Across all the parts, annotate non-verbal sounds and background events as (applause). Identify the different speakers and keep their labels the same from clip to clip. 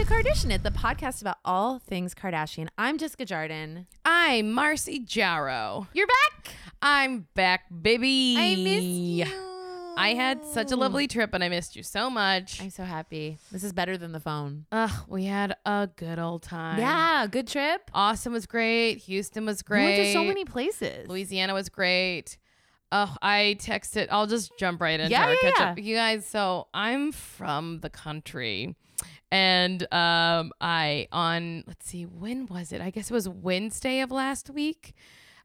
Speaker 1: to Kardashian It, the podcast about all things Kardashian. I'm Jessica Jardin.
Speaker 2: I'm Marcy Jarrow.
Speaker 1: You're back.
Speaker 2: I'm back, baby.
Speaker 1: I missed you.
Speaker 2: I had such a lovely trip and I missed you so much.
Speaker 1: I'm so happy. This is better than the phone.
Speaker 2: Ugh, we had a good old time.
Speaker 1: Yeah, good trip.
Speaker 2: Austin was great. Houston was
Speaker 1: We
Speaker 2: great.
Speaker 1: went to so many places.
Speaker 2: Louisiana was great. Oh, I texted. I'll just jump right into
Speaker 1: Yeah,
Speaker 2: our
Speaker 1: yeah,
Speaker 2: catch
Speaker 1: yeah.
Speaker 2: up. You guys, so I'm from the country. And um I on let's see, when was it? I guess it was Wednesday of last week.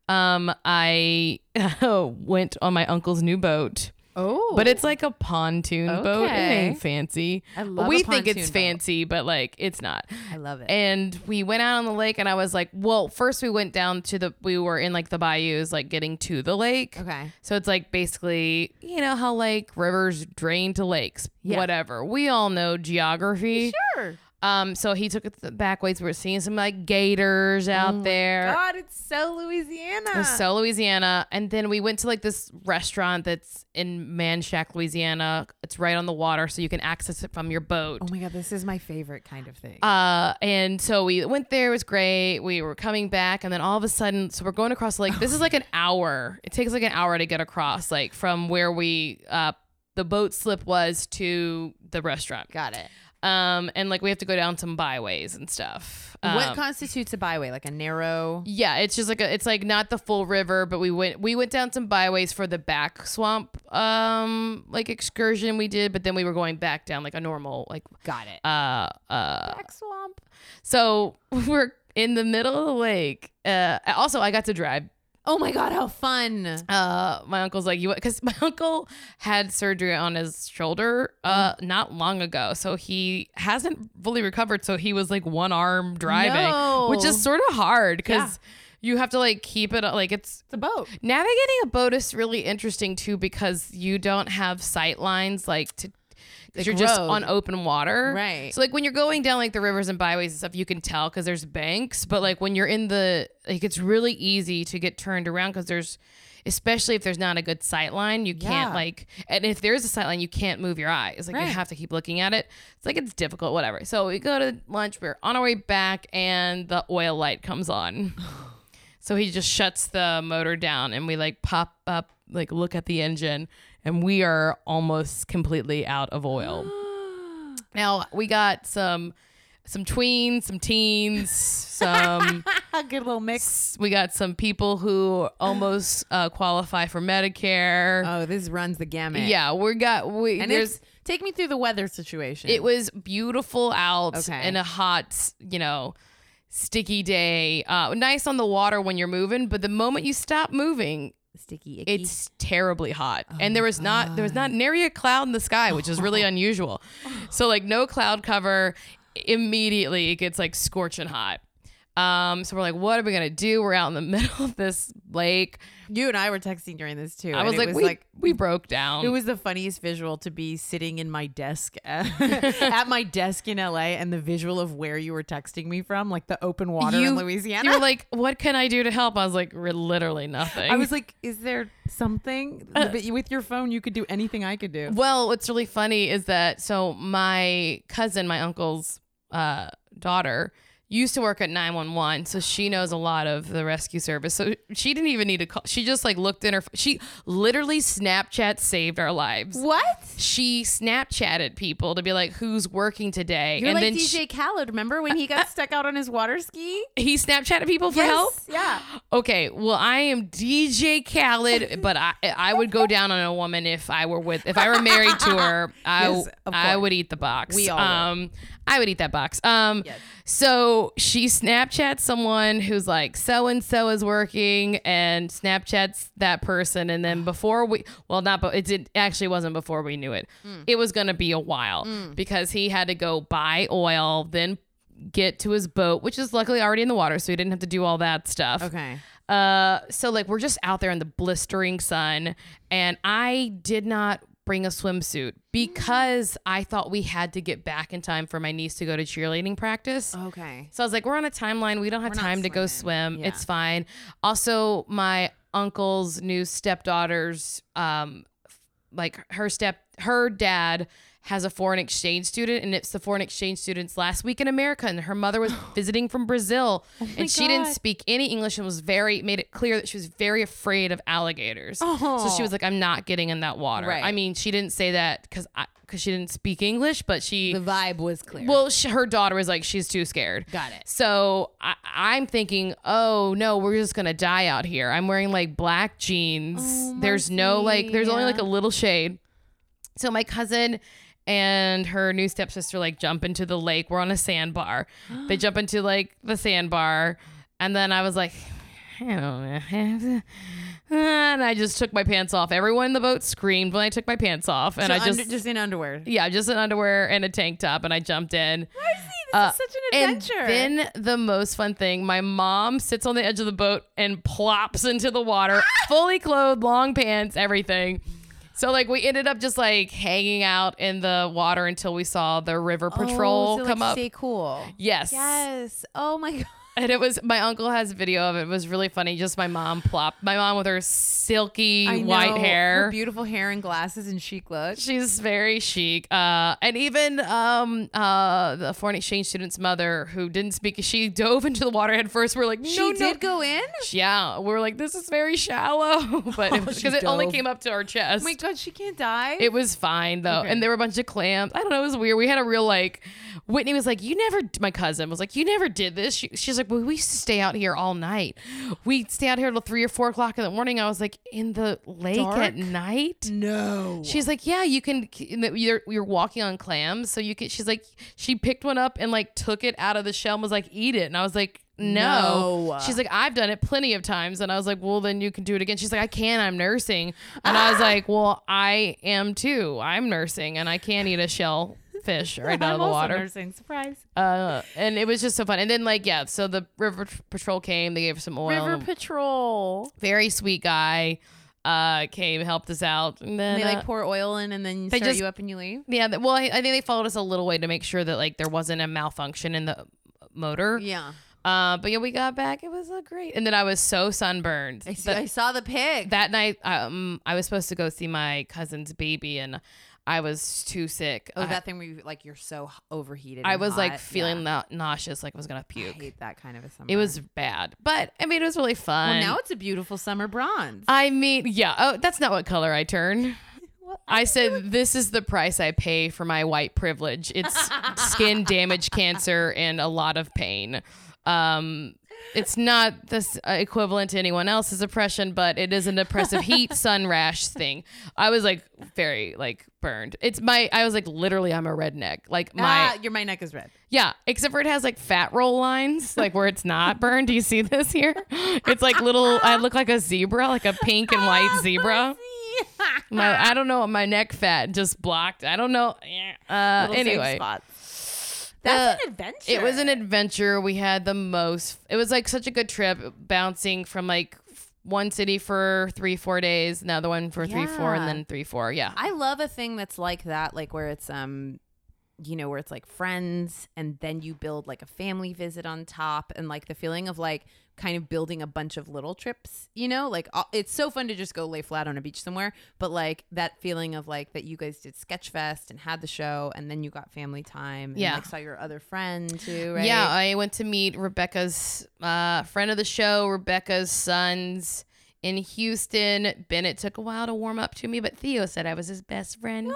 Speaker 2: Um I (laughs) went on my uncle's new boat.
Speaker 1: Oh,
Speaker 2: But it's like a pontoon boat. It ain't fancy.
Speaker 1: I love
Speaker 2: we think it's
Speaker 1: boat.
Speaker 2: fancy, but like it's not.
Speaker 1: I love it.
Speaker 2: And we went out on the lake, and I was like, well, first we went down to the, we were in like the bayous, like getting to the lake.
Speaker 1: okay.
Speaker 2: So it's like basically, you know, how like rivers drain to lakes,
Speaker 1: Yeah.
Speaker 2: whatever. We all know geography.
Speaker 1: Sure.
Speaker 2: Um, so he took it the back ways. We were seeing some like gators out there.
Speaker 1: Oh God, it's so Louisiana.
Speaker 2: It so Louisiana. And then we went to like this restaurant that's in Manchac, Louisiana. It's right on the water, so you can access it from your boat.
Speaker 1: oh my God, this is my favorite kind of thing.
Speaker 2: Uh, and so we went there. It was great. We were coming back, and then all of a sudden, so we're going across lake. This is like an (sighs) hour. It takes like an hour to get across, like from where we uh the boat slip was to the restaurant.
Speaker 1: Got it.
Speaker 2: Um, and like we have to go down some byways and stuff.
Speaker 1: what
Speaker 2: Um,
Speaker 1: constitutes a byway? Like a narrow.
Speaker 2: yeah, it's just like a, it's like not the full river, but we went we went down some byways for the back swamp um like excursion we did, but then we were going back down like a normal like
Speaker 1: Got it.
Speaker 2: uh uh
Speaker 1: Back swamp.
Speaker 2: so (laughs) we're in the middle of the lake. Uh also I got to drive.
Speaker 1: Oh my God, how fun.
Speaker 2: Uh my uncle's like you cuz (laughs) my uncle had surgery on his shoulder uh not long ago. So he hasn't fully recovered, so he was like one arm driving,
Speaker 1: No.
Speaker 2: which is sort of hard
Speaker 1: Yeah.
Speaker 2: you have to like keep it like it's
Speaker 1: It's a boat.
Speaker 2: Navigating a boat is really interesting too because you don't have sight lines like to because
Speaker 1: Like
Speaker 2: you're just on open water.
Speaker 1: Right.
Speaker 2: So like when you're going down like the rivers and byways and stuff, you can tell because there's banks. But like when you're in the like it's really easy to get turned around because there's especially if there's not a good sight line, you can't
Speaker 1: Yeah.
Speaker 2: like and if there's a sight line, you can't move your eyes. Like you have to keep looking at it. It's like it's difficult, whatever. So we go to lunch, we're on our way back, and the oil light comes on. (sighs) So he just shuts the motor down and we like pop up, like look at the engine, and we are almost completely out of oil. (gasps) now we got some some tweens, some teens, (laughs) some
Speaker 1: A good little mix.
Speaker 2: we got some people who almost uh, qualify for Medicare.
Speaker 1: Oh, this runs the gamut.
Speaker 2: yeah, we got we
Speaker 1: And
Speaker 2: there's
Speaker 1: it's take me through the weather situation.
Speaker 2: it was beautiful out
Speaker 1: Okay.
Speaker 2: and a hot, you know, sticky day. Uh, nice on the water when you're moving, but the moment you stop moving,
Speaker 1: sticky. Icky.
Speaker 2: it's terribly hot. Oh and there was not there was not nary a cloud in the sky, which is really (laughs) unusual. So like no cloud cover. Immediately it gets like scorching hot. Um, so we're like, what are we gonna do? We're out in the (laughs) middle of this lake.
Speaker 1: you and I were texting during this too.
Speaker 2: I was like,
Speaker 1: was
Speaker 2: we,
Speaker 1: like
Speaker 2: we broke down.
Speaker 1: it was the funniest visual to be sitting in my desk (laughs) at, (laughs) at my desk in LA and the visual of where you were texting me from, like the open water in Louisiana.
Speaker 2: You were like, what can I do to help? I was like, literally nothing.
Speaker 1: I was like, is there something? but with your phone, you could do anything I could do.
Speaker 2: Well, what's really funny is that so my cousin, my uncle's uh, daughter, used to work at 911 so she knows a lot of the rescue service so she didn't even need to call she just like looked in her she literally snapchat saved our lives
Speaker 1: What?
Speaker 2: she snapchatted people to be like who's working today
Speaker 1: You're
Speaker 2: and
Speaker 1: like
Speaker 2: then
Speaker 1: DJ
Speaker 2: she-
Speaker 1: Khaled. Remember when he got (laughs) stuck out on his water ski?
Speaker 2: he snapchatted people for help
Speaker 1: Yeah.
Speaker 2: Okay, well, I am DJ Khaled, but I I would go down on a woman if I were with if I were married to her. I (laughs)
Speaker 1: Yes,
Speaker 2: I would eat the box.
Speaker 1: We all would.
Speaker 2: Um, I would eat that box. Um
Speaker 1: Yes.
Speaker 2: so she Snapchats someone who's like so and so is working and Snapchats that person and then (gasps) before we well not but it did actually wasn't before we knew it.
Speaker 1: Mm.
Speaker 2: It was going to be a while because he had to go buy oil then get to his boat which is luckily already in the water so he didn't have to do all that stuff.
Speaker 1: Okay.
Speaker 2: Uh, so like we're just out there in the blistering sun, and I did not bring a swimsuit because I thought we had to get back in time for my niece to go to cheerleading practice.
Speaker 1: Okay.
Speaker 2: So I was like, we're on a timeline. We don't have
Speaker 1: We're
Speaker 2: time to go swim.
Speaker 1: Yeah.
Speaker 2: It's fine. Also, my uncle's new stepdaughter's um like her step her dad has a foreign exchange student, and it's the foreign exchange student's last week in America, and her mother was (gasps) visiting from Brazil, oh and she didn't speak any English and was very made it clear that she was very afraid of alligators. So she oh. was like, "I'm not getting in that water."
Speaker 1: Right.
Speaker 2: I mean, she didn't say that because because she didn't speak English, but she
Speaker 1: The vibe was clear.
Speaker 2: well, sh her daughter was like, she's too scared.
Speaker 1: Got it.
Speaker 2: So I, I'm thinking, oh no, we're just gonna die out here. I'm wearing like black jeans.
Speaker 1: Oh,
Speaker 2: there's no like, there's only like a little shade. So my cousin and her new stepsister like jump into the lake. We're on a sandbar. (gasps) they jump into like the sandbar, and then I was like, I don't know. And I just took my pants off. Everyone in the boat screamed when I took my pants off, and
Speaker 1: So
Speaker 2: I just,
Speaker 1: under- just in underwear.
Speaker 2: yeah, just in underwear and a tank top, and I jumped in. Uh,
Speaker 1: is such an adventure.
Speaker 2: And then the most fun thing, my mom sits on the edge of the boat and plops into the water, (laughs) fully clothed, long pants, everything. So like we ended up just like hanging out in the water until we saw the river oh, patrol
Speaker 1: oh, so,
Speaker 2: come
Speaker 1: like,
Speaker 2: up.
Speaker 1: Stay cool.
Speaker 2: yes.
Speaker 1: Yes. Oh my (laughs) god.
Speaker 2: And it was my uncle has a video of it. It was really funny. Just my mom plopped. My mom with her silky
Speaker 1: I
Speaker 2: white
Speaker 1: know,
Speaker 2: hair.
Speaker 1: her beautiful hair and glasses and chic look.
Speaker 2: She's very chic. Uh, and even um, uh, the foreign exchange student's mother, who didn't speak, she dove into the water head first. We're like, no,
Speaker 1: She
Speaker 2: no.
Speaker 1: did go in.
Speaker 2: Yeah, we are like, this is very shallow, (laughs) but (laughs)
Speaker 1: Oh,
Speaker 2: it was because it only came up to our chest.
Speaker 1: Oh my god, she can't die.
Speaker 2: It was fine though,
Speaker 1: Okay.
Speaker 2: and there were a bunch of clams. I don't know, it was weird. We had a real like. Whitney was like, "You never." My cousin was like, "You never did this." She, she's like, "Well, we used to stay out here all night. We stay out here till three or four o'clock in the morning." I was like, "In the lake
Speaker 1: Dark?
Speaker 2: at night."
Speaker 1: no.
Speaker 2: She's like, yeah, you can. You're you're walking on clams, so you can. She's like, she picked one up and like took it out of the shell and was like, eat it, and I was like. No.
Speaker 1: No.
Speaker 2: She's like, I've done it plenty of times. And I was like, well, then you can do it again. She's like, I can. I'm nursing. And I was (laughs) like, well, I am too. I'm nursing and I can't eat a shell fish (laughs) right out of the water.
Speaker 1: Nursing surprise.
Speaker 2: Uh, and it was just so fun. And then, like, yeah, so the river patrol came. They gave her some oil.
Speaker 1: River Patrol.
Speaker 2: Very sweet guy. Uh, came, helped us out. And then,
Speaker 1: And they
Speaker 2: uh,
Speaker 1: like pour oil in and then
Speaker 2: they just-
Speaker 1: you up and you leave.
Speaker 2: Yeah, well, I, I think they followed us a little way to make sure that like there wasn't a malfunction in the motor.
Speaker 1: Yeah.
Speaker 2: Uh, but yeah, we got back. It was uh, great, and then I was so sunburned.
Speaker 1: I, see, I saw the pig.
Speaker 2: that night, um, I was supposed to go see my cousin's baby, and I was too sick.
Speaker 1: oh,
Speaker 2: I,
Speaker 1: that thing where you like you're so overheated.
Speaker 2: I was like feeling
Speaker 1: Yeah.
Speaker 2: na- nauseous, like I was gonna
Speaker 1: I
Speaker 2: puke.
Speaker 1: hate that kind of a summer.
Speaker 2: It was bad, but I mean, it was really fun.
Speaker 1: Well, now it's a beautiful summer bronze.
Speaker 2: I mean, yeah. Oh, that's not what color I turn. (laughs)
Speaker 1: Well,
Speaker 2: I said, this is the price I pay for my white privilege. It's (laughs) skin damage, cancer, and a lot of pain. Um, it's not this uh, equivalent to anyone else's oppression, but it is an oppressive (laughs) heat, sun rash thing. I was like very like burned. It's my, I was like literally, I'm a redneck. Like my,
Speaker 1: ah, your my neck is red.
Speaker 2: yeah, except for it has like fat roll lines, like where it's not (laughs) burned. Do you see this here? It's like little, I look like a zebra, like a pink and white (laughs) zebra. My, I don't know. My neck fat just blocked. I don't know. Uh, anyway,
Speaker 1: spots. That's an adventure.
Speaker 2: it was an adventure. We had the most. It was like such a good trip, bouncing from like one city for three, four days, another one for three, four, and then three, four. Yeah.
Speaker 1: I love a thing that's like that, like where it's um, you know, where it's like friends, and then you build like a family visit on top, and like the feeling of like kind of building a bunch of little trips. You know, like it's so fun to just go lay flat on a beach somewhere, but like that feeling of like that you guys did Sketchfest and had the show, and then you got family time. And,
Speaker 2: Yeah.
Speaker 1: like saw your other friend too, right?
Speaker 2: Yeah, I went to meet Rebecca's uh, friend of the show, Rebecca's sons in Houston. Bennett took a while to warm up to me, but Theo said I was his best friend.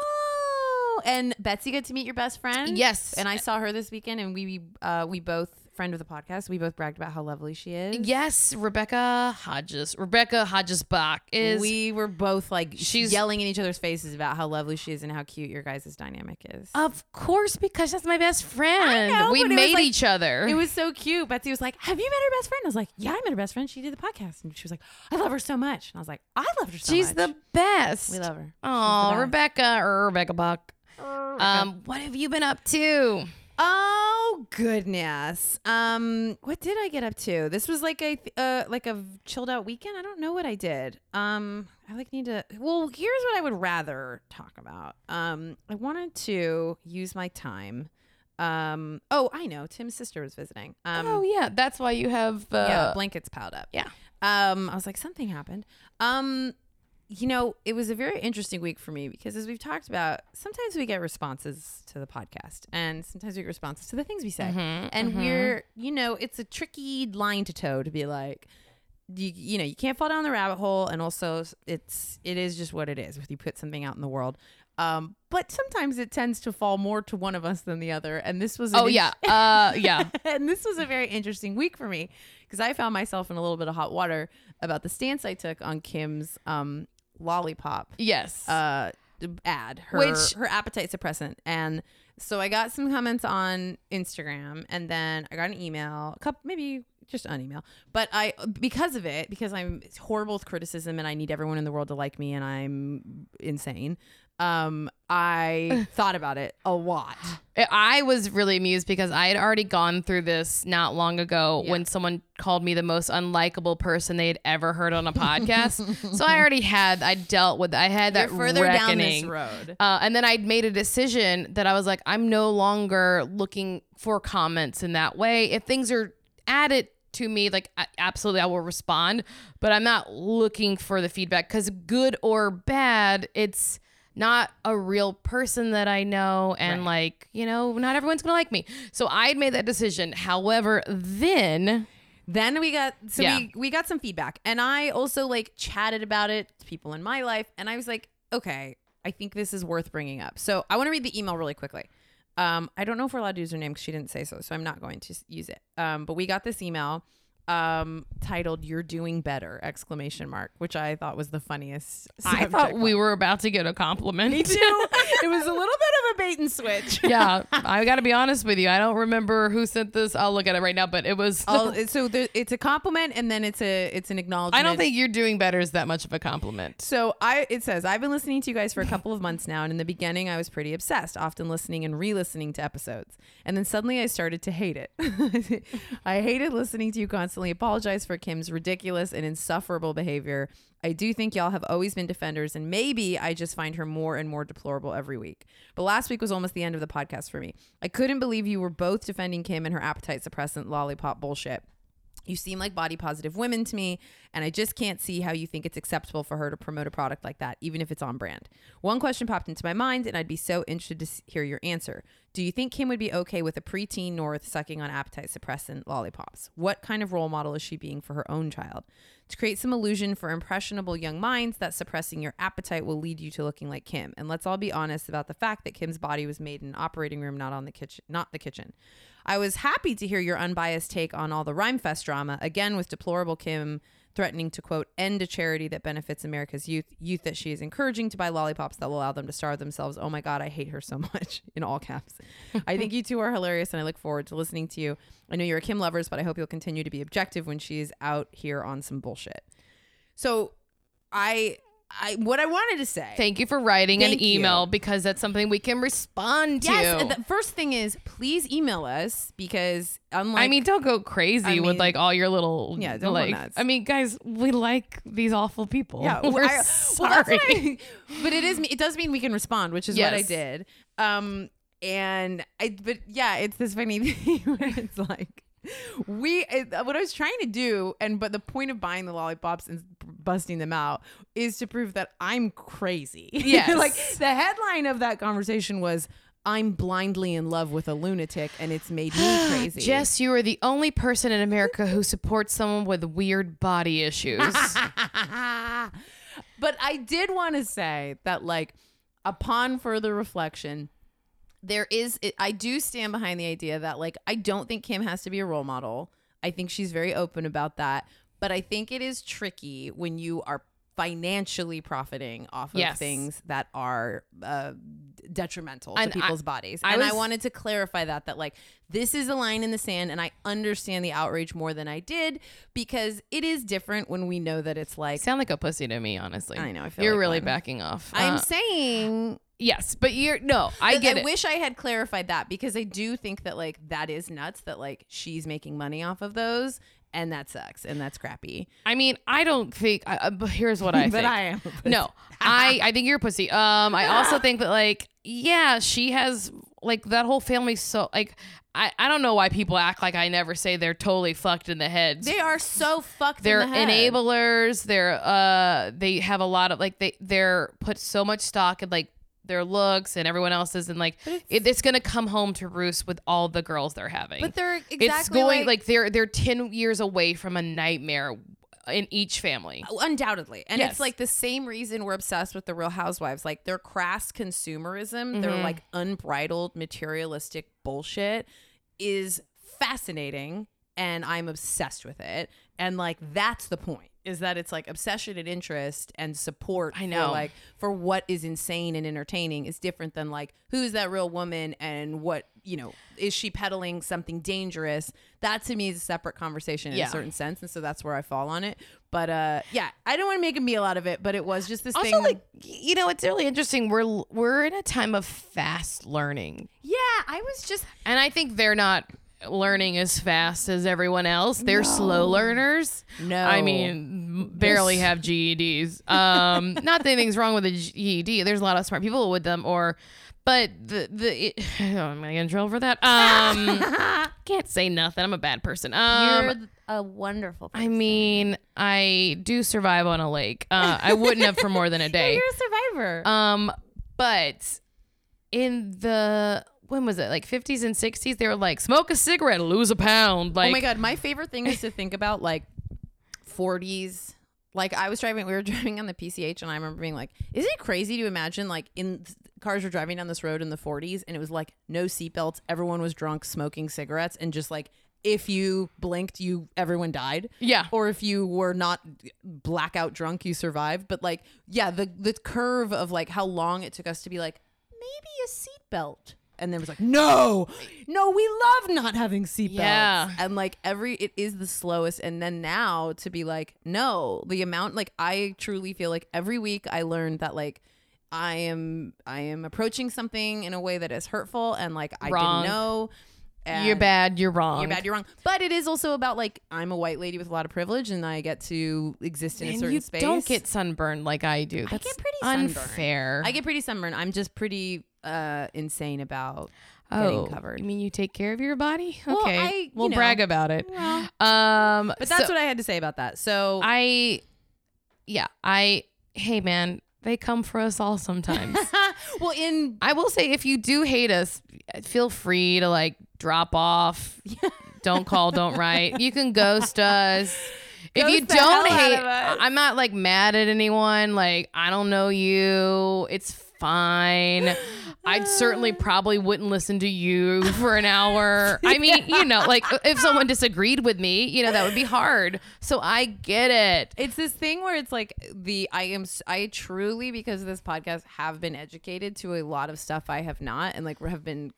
Speaker 1: And Betsy got to meet your best friend.
Speaker 2: Yes.
Speaker 1: and I saw her this weekend, and we uh we both friend of the podcast. We both bragged about how lovely she is.
Speaker 2: Yes, Rebecca Hodges. Rebecca Hodges Bach is.
Speaker 1: we were both like
Speaker 2: She's-
Speaker 1: yelling in each other's faces about how lovely she is and how cute your guys' dynamic is.
Speaker 2: of course, because that's my best friend.
Speaker 1: know,
Speaker 2: we
Speaker 1: but it was
Speaker 2: made
Speaker 1: like-
Speaker 2: each other.
Speaker 1: it was so cute. Betsy was like, "Have you met her best friend?" I was like, "Yeah, I met her best friend. She did the podcast." And she was like, "I love her so much." And I was like, "I love her so
Speaker 2: She's
Speaker 1: much."
Speaker 2: She's the best.
Speaker 1: we love her.
Speaker 2: Oh,
Speaker 1: She's the best.
Speaker 2: Rebecca or Rebecca Bach. Um, what have you been up to?
Speaker 1: Oh goodness. Um, what did I get up to? This was like a uh like a chilled out weekend. I don't know what I did. Um, I like need to. Well, here's what I would rather talk about. Um, I wanted to use my time. Um, oh, I know. Tim's sister was visiting. Um,
Speaker 2: oh yeah, that's why you have the
Speaker 1: yeah, blankets piled up.
Speaker 2: yeah.
Speaker 1: Um, I was like, something happened. Um, you know, it was a very interesting week for me because as we've talked about, sometimes we get responses to the podcast and sometimes we get responses to the things we say.
Speaker 2: Mhm,
Speaker 1: and
Speaker 2: mhm.
Speaker 1: we're, you know, it's a tricky line to toe to be like, you, you know, you can't fall down the rabbit hole. And also it's, it is just what it is if you put something out in the world. Um, but sometimes it tends to fall more to one of us than the other. And this was,
Speaker 2: Oh
Speaker 1: int-
Speaker 2: yeah, uh, yeah. (laughs)
Speaker 1: and this was a very interesting week for me because I found myself in a little bit of hot water about the stance I took on Kim's um, lollipop
Speaker 2: Yes.
Speaker 1: uh, ad, her
Speaker 2: Which-
Speaker 1: her appetite suppressant, and so I got some comments on Instagram, and then I got an email, a couple maybe just an email, but I because of it, because I'm horrible with criticism, and I need everyone in the world to like me, and I'm insane. Um, I (laughs) thought about it a lot.
Speaker 2: I was really amused because I had already gone through this not long ago
Speaker 1: Yeah.
Speaker 2: when someone called me the most unlikable person they had ever heard on a podcast. (laughs) so I already had I dealt with I had that
Speaker 1: You're further down this road.
Speaker 2: Uh, and then I made a decision that I was like, I'm no longer looking for comments in that way. If things are added to me, like absolutely, I will respond, but I'm not looking for the feedback because good or bad, it's not a real person that I know, and
Speaker 1: Right.
Speaker 2: like you know, not everyone's gonna like me. So I had made that decision. However, then
Speaker 1: Then we got so
Speaker 2: Yeah.
Speaker 1: we we got some feedback, and I also like chatted about it to people in my life, and I was like, okay, I think this is worth bringing up. So I want to read the email really quickly. Um, I don't know if we're allowed to use her name because she didn't say so, so I'm not going to use it. Um, but we got this email um titled "You're doing better!" exclamation mark, which I thought was the funniest.
Speaker 2: I thought we were about to get a compliment.
Speaker 1: Me too. (laughs) it was a little bit of a bait and switch. (laughs)
Speaker 2: yeah, I got to be honest with you. I don't remember who sent this. I'll look at it right now, but it was. (laughs)
Speaker 1: I'll- so there, it's a compliment, and then it's a it's an acknowledgement.
Speaker 2: I don't think you're doing better is that much of a compliment.
Speaker 1: So I it says I've been listening to you guys for a couple of months now and in the beginning I was pretty obsessed, often listening and re-listening to episodes. And then suddenly I started to hate it. I hated listening to you constantly apologize for Kim's ridiculous and insufferable behavior. I do think y'all have always been defenders and maybe I just find her more and more deplorable every week. But last week was almost the end of the podcast for me. I couldn't believe you were both defending Kim and her appetite suppressant lollipop bullshit. You seem like body positive women to me, and I just can't see how you think it's acceptable for her to promote a product like that, even if it's on brand. One question popped into my mind, and I'd be so interested to hear your answer. Do you think Kim would be okay with a preteen North sucking on appetite suppressant lollipops? What kind of role model is she being for her own child? To create some illusion for impressionable young minds that suppressing your appetite will lead you to looking like Kim. And let's all be honest about the fact that Kim's body was made in an operating room, not on the kitchen, not the kitchen. I was happy to hear your unbiased take on all the Rhymefest drama, again with deplorable Kim threatening to quote end a charity that benefits America's youth, youth that she is encouraging to buy lollipops that will allow them to starve themselves. Oh my god, I hate her so (laughs) much in all caps. I think you two are hilarious and I look forward to listening to you. I know you're a Kim lovers, but I hope you'll continue to be objective when she's out here on some bullshit. So, I I what I wanted to say
Speaker 2: Thank you for writing
Speaker 1: Thank
Speaker 2: an
Speaker 1: you.
Speaker 2: email because that's something we can respond to.
Speaker 1: Yes, the first thing is please email us because unlike
Speaker 2: I mean, don't go crazy
Speaker 1: I
Speaker 2: with like all your little
Speaker 1: Yeah, don't go
Speaker 2: like.
Speaker 1: nuts.
Speaker 2: I mean, guys, we like these awful people.
Speaker 1: Yeah, (laughs)
Speaker 2: we're
Speaker 1: I-
Speaker 2: sorry.
Speaker 1: I- but it is. It does mean we can respond, which is what I did. Um, and I. But yeah, it's this funny (laughs) thing where it's like (laughs) we. Eh, what I was trying to do, and but the point of buying the lollipops and busting them out is to prove that I'm crazy. (laughs)
Speaker 2: yeah
Speaker 1: like the headline of that conversation was. I'm blindly in love with a lunatic and it's made me (gasps) crazy.
Speaker 2: Jess, you are the only person in America who supports someone with weird body issues. (laughs)
Speaker 1: but I did want to say that, like, upon further reflection, there is, it, I do stand behind the idea that, like, I don't think Kim has to be a role model. I think she's very open about that. But I think it is tricky when you are financially profiting off of
Speaker 2: Yes.
Speaker 1: things that are uh, detrimental
Speaker 2: And
Speaker 1: to
Speaker 2: I-
Speaker 1: people's bodies.
Speaker 2: I
Speaker 1: and I wanted to clarify that that like this is a line in the sand and I understand the outrage more than I did because it is different when we know that it's like
Speaker 2: Sound like a pussy to me, honestly.
Speaker 1: I know, I feel
Speaker 2: you're
Speaker 1: like
Speaker 2: really
Speaker 1: one.
Speaker 2: backing off.
Speaker 1: I'm
Speaker 2: Uh,
Speaker 1: saying
Speaker 2: yes, but you're no. I get
Speaker 1: I
Speaker 2: it.
Speaker 1: wish I had clarified that because I do think that like that is nuts that like she's making money off of those and that sucks and that's crappy.
Speaker 2: I mean, I don't think. I, uh, but here's what I (laughs)
Speaker 1: but
Speaker 2: think.
Speaker 1: I am.
Speaker 2: No, I I think you're a pussy. Um, I also (laughs) think that like yeah, she has like that whole family so like I I don't know why people act like I never say they're totally fucked in the head.
Speaker 1: They are so fucked.
Speaker 2: they're
Speaker 1: in the head.
Speaker 2: enablers. They're uh they have a lot of like they they're put so much stock in like their looks and everyone else's and like
Speaker 1: it's-
Speaker 2: it, it's gonna come home to roost with all the girls they're having.
Speaker 1: But they're exactly
Speaker 2: it's going
Speaker 1: like,
Speaker 2: like they're they're ten years away from a nightmare in each family.
Speaker 1: undoubtedly and
Speaker 2: Yes.
Speaker 1: it's like the same reason we're obsessed with the real housewives like their crass consumerism their
Speaker 2: Mhm.
Speaker 1: like unbridled materialistic bullshit is fascinating and i'm obsessed with it and like that's the point is that it's like obsession and interest and support
Speaker 2: I know.
Speaker 1: for like for what is insane and entertaining is different than like who's that real woman and what you know is she peddling something dangerous that to me is a separate conversation in
Speaker 2: Yeah.
Speaker 1: a certain sense and so that's where i fall on it but uh yeah i don't want to make a meal out of it but it was just this
Speaker 2: Also,
Speaker 1: thing
Speaker 2: like you know, it's really interesting. We're we're in a time of fast learning,
Speaker 1: yeah i was just
Speaker 2: and I think they're not learning as fast as everyone else. They're slow learners.
Speaker 1: no
Speaker 2: I mean, barely
Speaker 1: This-
Speaker 2: have GEDs. Um, (laughs) not that anything's wrong with a GED. There's a lot of smart people with them, or, but the the it, (sighs) oh, I'm gonna get in trouble for that. Um, (laughs) can't say nothing. I'm a bad person. Um,
Speaker 1: you're a wonderful
Speaker 2: I mean, I do survive on a lake. Uh, I wouldn't have for more than a (laughs) day.
Speaker 1: you're a survivor
Speaker 2: Um, but in the when was it? Like 50s and 60s? They were like, smoke a cigarette, lose a pound. Like,
Speaker 1: oh my god my favorite thing is to think about like 40s like i was driving we were (laughs) driving on the pch and i remember being like is it crazy to imagine like in cars were driving down this road in the 40s and it was like no seatbelts everyone was drunk smoking cigarettes and just like if you blinked you everyone died?
Speaker 2: Yeah,
Speaker 1: or if you were not blackout drunk you survived. But like yeah the the curve of like how long it took us to be like maybe a seatbelt and then it was like no no we love not having seatbelts
Speaker 2: Yeah.
Speaker 1: and like every it is the slowest and then now to be like no the amount like i truly feel like every week i learned that like i am i am approaching something in a way that is hurtful and like i
Speaker 2: Wrong.
Speaker 1: didn't know
Speaker 2: you're bad. You're wrong.
Speaker 1: you're bad, you're wrong. But it is also about like I'm a white lady with a lot of privilege and I get to exist in a
Speaker 2: and
Speaker 1: certain
Speaker 2: you
Speaker 1: space.
Speaker 2: don't get sunburned like I do. That's
Speaker 1: get pretty sunburned.
Speaker 2: unfair.
Speaker 1: I get pretty sunburned. I'm just pretty uh insane about
Speaker 2: oh,
Speaker 1: getting covered.
Speaker 2: You mean you take care of your body?
Speaker 1: Well,
Speaker 2: Okay,
Speaker 1: I-
Speaker 2: we'll
Speaker 1: know.
Speaker 2: brag about it.
Speaker 1: Well,
Speaker 2: Um,
Speaker 1: but that's
Speaker 2: so
Speaker 1: what I had to say about that. So
Speaker 2: I, yeah, I. Hey, man, they come for us all sometimes. (laughs)
Speaker 1: well in
Speaker 2: I will say, if you do hate us, feel free to like drop off. (laughs) don't call, don't write. You can ghost us. If you don't hate. I'm not like mad at anyone. Like I don't know you. It's fine. I certainly (gasps) probably wouldn't listen to you for an hour. (laughs) I mean, you know, like if someone disagreed with me, you know, that would be hard. So I get it.
Speaker 1: it's this thing where it's like the I am I truly because of this podcast have been educated to a lot of stuff I have not and like have been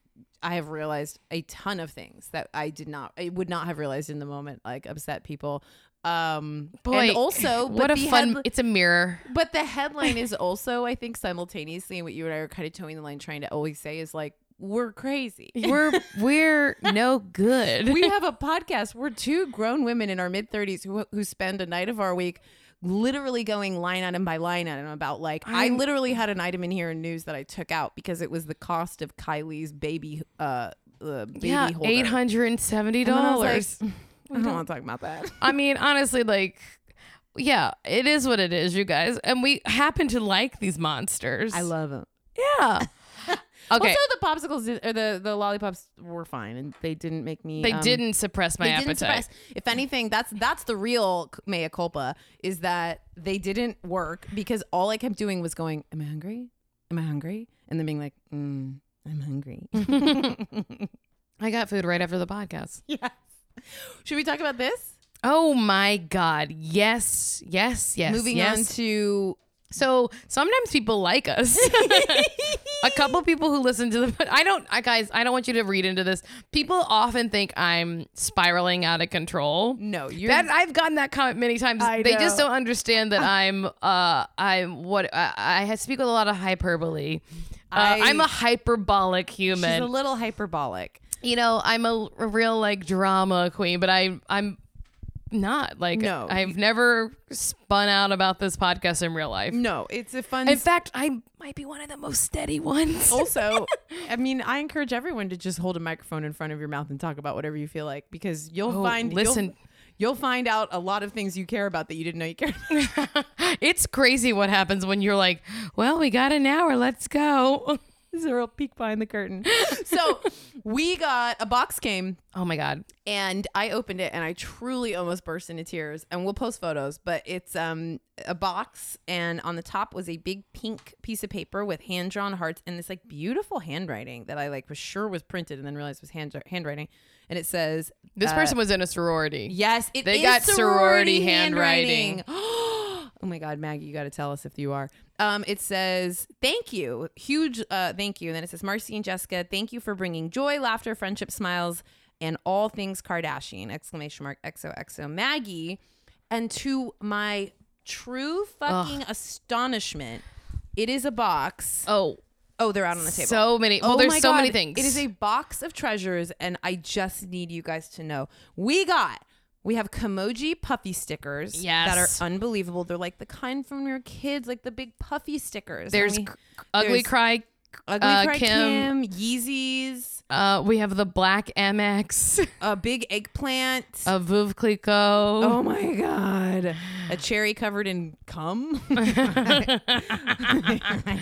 Speaker 1: I have realized a ton of things that I did not I would not have realized in the moment like upset people um,
Speaker 2: Boy,
Speaker 1: and also, (laughs)
Speaker 2: what a fun! It's a mirror.
Speaker 1: But the headline is (laughs) also, I think, simultaneously what you and I are kind of towing the line, trying to always say is like, we're crazy. (laughs)
Speaker 2: We're we're no good.
Speaker 1: We have a podcast. We're two grown women in our mid 30s who who spend a night of our week literally going line item by line item about like i
Speaker 2: I
Speaker 1: literally had an item in here in news that I took out because it was the cost of Kylie's baby uh, uh baby
Speaker 2: yeah,
Speaker 1: holder. $870. We I don't uh-huh. want to talk about that.
Speaker 2: I mean, honestly, like, yeah, it is what it is, you guys. And we happen to like these monsters.
Speaker 1: I love them.
Speaker 2: Yeah. (laughs) Okay.
Speaker 1: Also, the popsicles did, or the the lollipops were fine, and they didn't make me.
Speaker 2: They
Speaker 1: um,
Speaker 2: didn't suppress my
Speaker 1: they
Speaker 2: appetite.
Speaker 1: Didn't suppress. If anything, that's that's the real mea culpa is that they didn't work because all I kept doing was going, "Am I hungry? Am I hungry?" and then being like, mm, "I'm hungry." (laughs) (laughs)
Speaker 2: I got food right after the podcast.
Speaker 1: Yeah. (laughs) Should we talk about this?
Speaker 2: Oh my god. Yes. Yes. Yes.
Speaker 1: Moving
Speaker 2: yes.
Speaker 1: on to
Speaker 2: So sometimes people like us. (laughs) a couple people who listen to the I don't I guys, I don't want you to read into this. People often think I'm spiraling out of control.
Speaker 1: no, you're
Speaker 2: That I've gotten that comment many times.
Speaker 1: I
Speaker 2: they just don't understand that I'm uh I'm what I, I speak with a lot of hyperbole. Uh,
Speaker 1: I-
Speaker 2: I'm a hyperbolic
Speaker 1: she's
Speaker 2: human.
Speaker 1: a little hyperbolic.
Speaker 2: You know, I'm a, a real like drama queen, but I I'm not. Like,
Speaker 1: No.
Speaker 2: I've never spun out about this podcast in real life.
Speaker 1: No, it's a fun.
Speaker 2: In fact, I might be one of the most steady ones. (laughs)
Speaker 1: also, I mean, I encourage everyone to just hold a microphone in front of your mouth and talk about whatever you feel like because you'll
Speaker 2: Oh,
Speaker 1: find you'll-
Speaker 2: listen.
Speaker 1: You'll, find out a lot of things you care about that you didn't know you cared. (laughs)
Speaker 2: it's crazy what happens when you're like, well, we got an hour. Let's go. (laughs)
Speaker 1: this is a real peek behind the curtain. (laughs) so (laughs) we got a box came
Speaker 2: Oh my God.
Speaker 1: and I opened it and I truly almost burst into tears. And we'll post photos, but it's um a box and on the top was a big pink piece of paper with hand drawn hearts and this like beautiful handwriting that I like was sure was printed and then realized was hand handwriting. And it says
Speaker 2: This
Speaker 1: uh,
Speaker 2: person was in a sorority.
Speaker 1: Yes, it
Speaker 2: They
Speaker 1: is
Speaker 2: got sorority
Speaker 1: handwriting. (gasps) (gasps) oh my God, Maggie, you got to tell us if you are. Um, it says thank you, huge uh, thank you, and then it says Marcy and Jessica, thank you for bringing joy, laughter, friendship, smiles, and all things Kardashian! Exclamation mark XOXO Maggie, and to my true fucking astonishment, it is a box.
Speaker 2: Oh,
Speaker 1: Oh, they're out on the table.
Speaker 2: so many. Well,
Speaker 1: Oh
Speaker 2: there's so many things.
Speaker 1: It is a box of treasures, and I just need you guys to know we got. We have Kimoji puffy stickers that are unbelievable. They're like the kind from your kids, like the big puffy stickers.
Speaker 2: There's
Speaker 1: we-
Speaker 2: c- Ugly
Speaker 1: there's
Speaker 2: Cry.
Speaker 1: Ugly
Speaker 2: uh,
Speaker 1: Cry
Speaker 2: Kim.
Speaker 1: Kim, Yeezys,
Speaker 2: Uh, we have the Black MX,
Speaker 1: a big eggplant. (laughs)
Speaker 2: a Veuve Clicquot.
Speaker 1: Oh my god! A cherry covered in cum. (laughs) I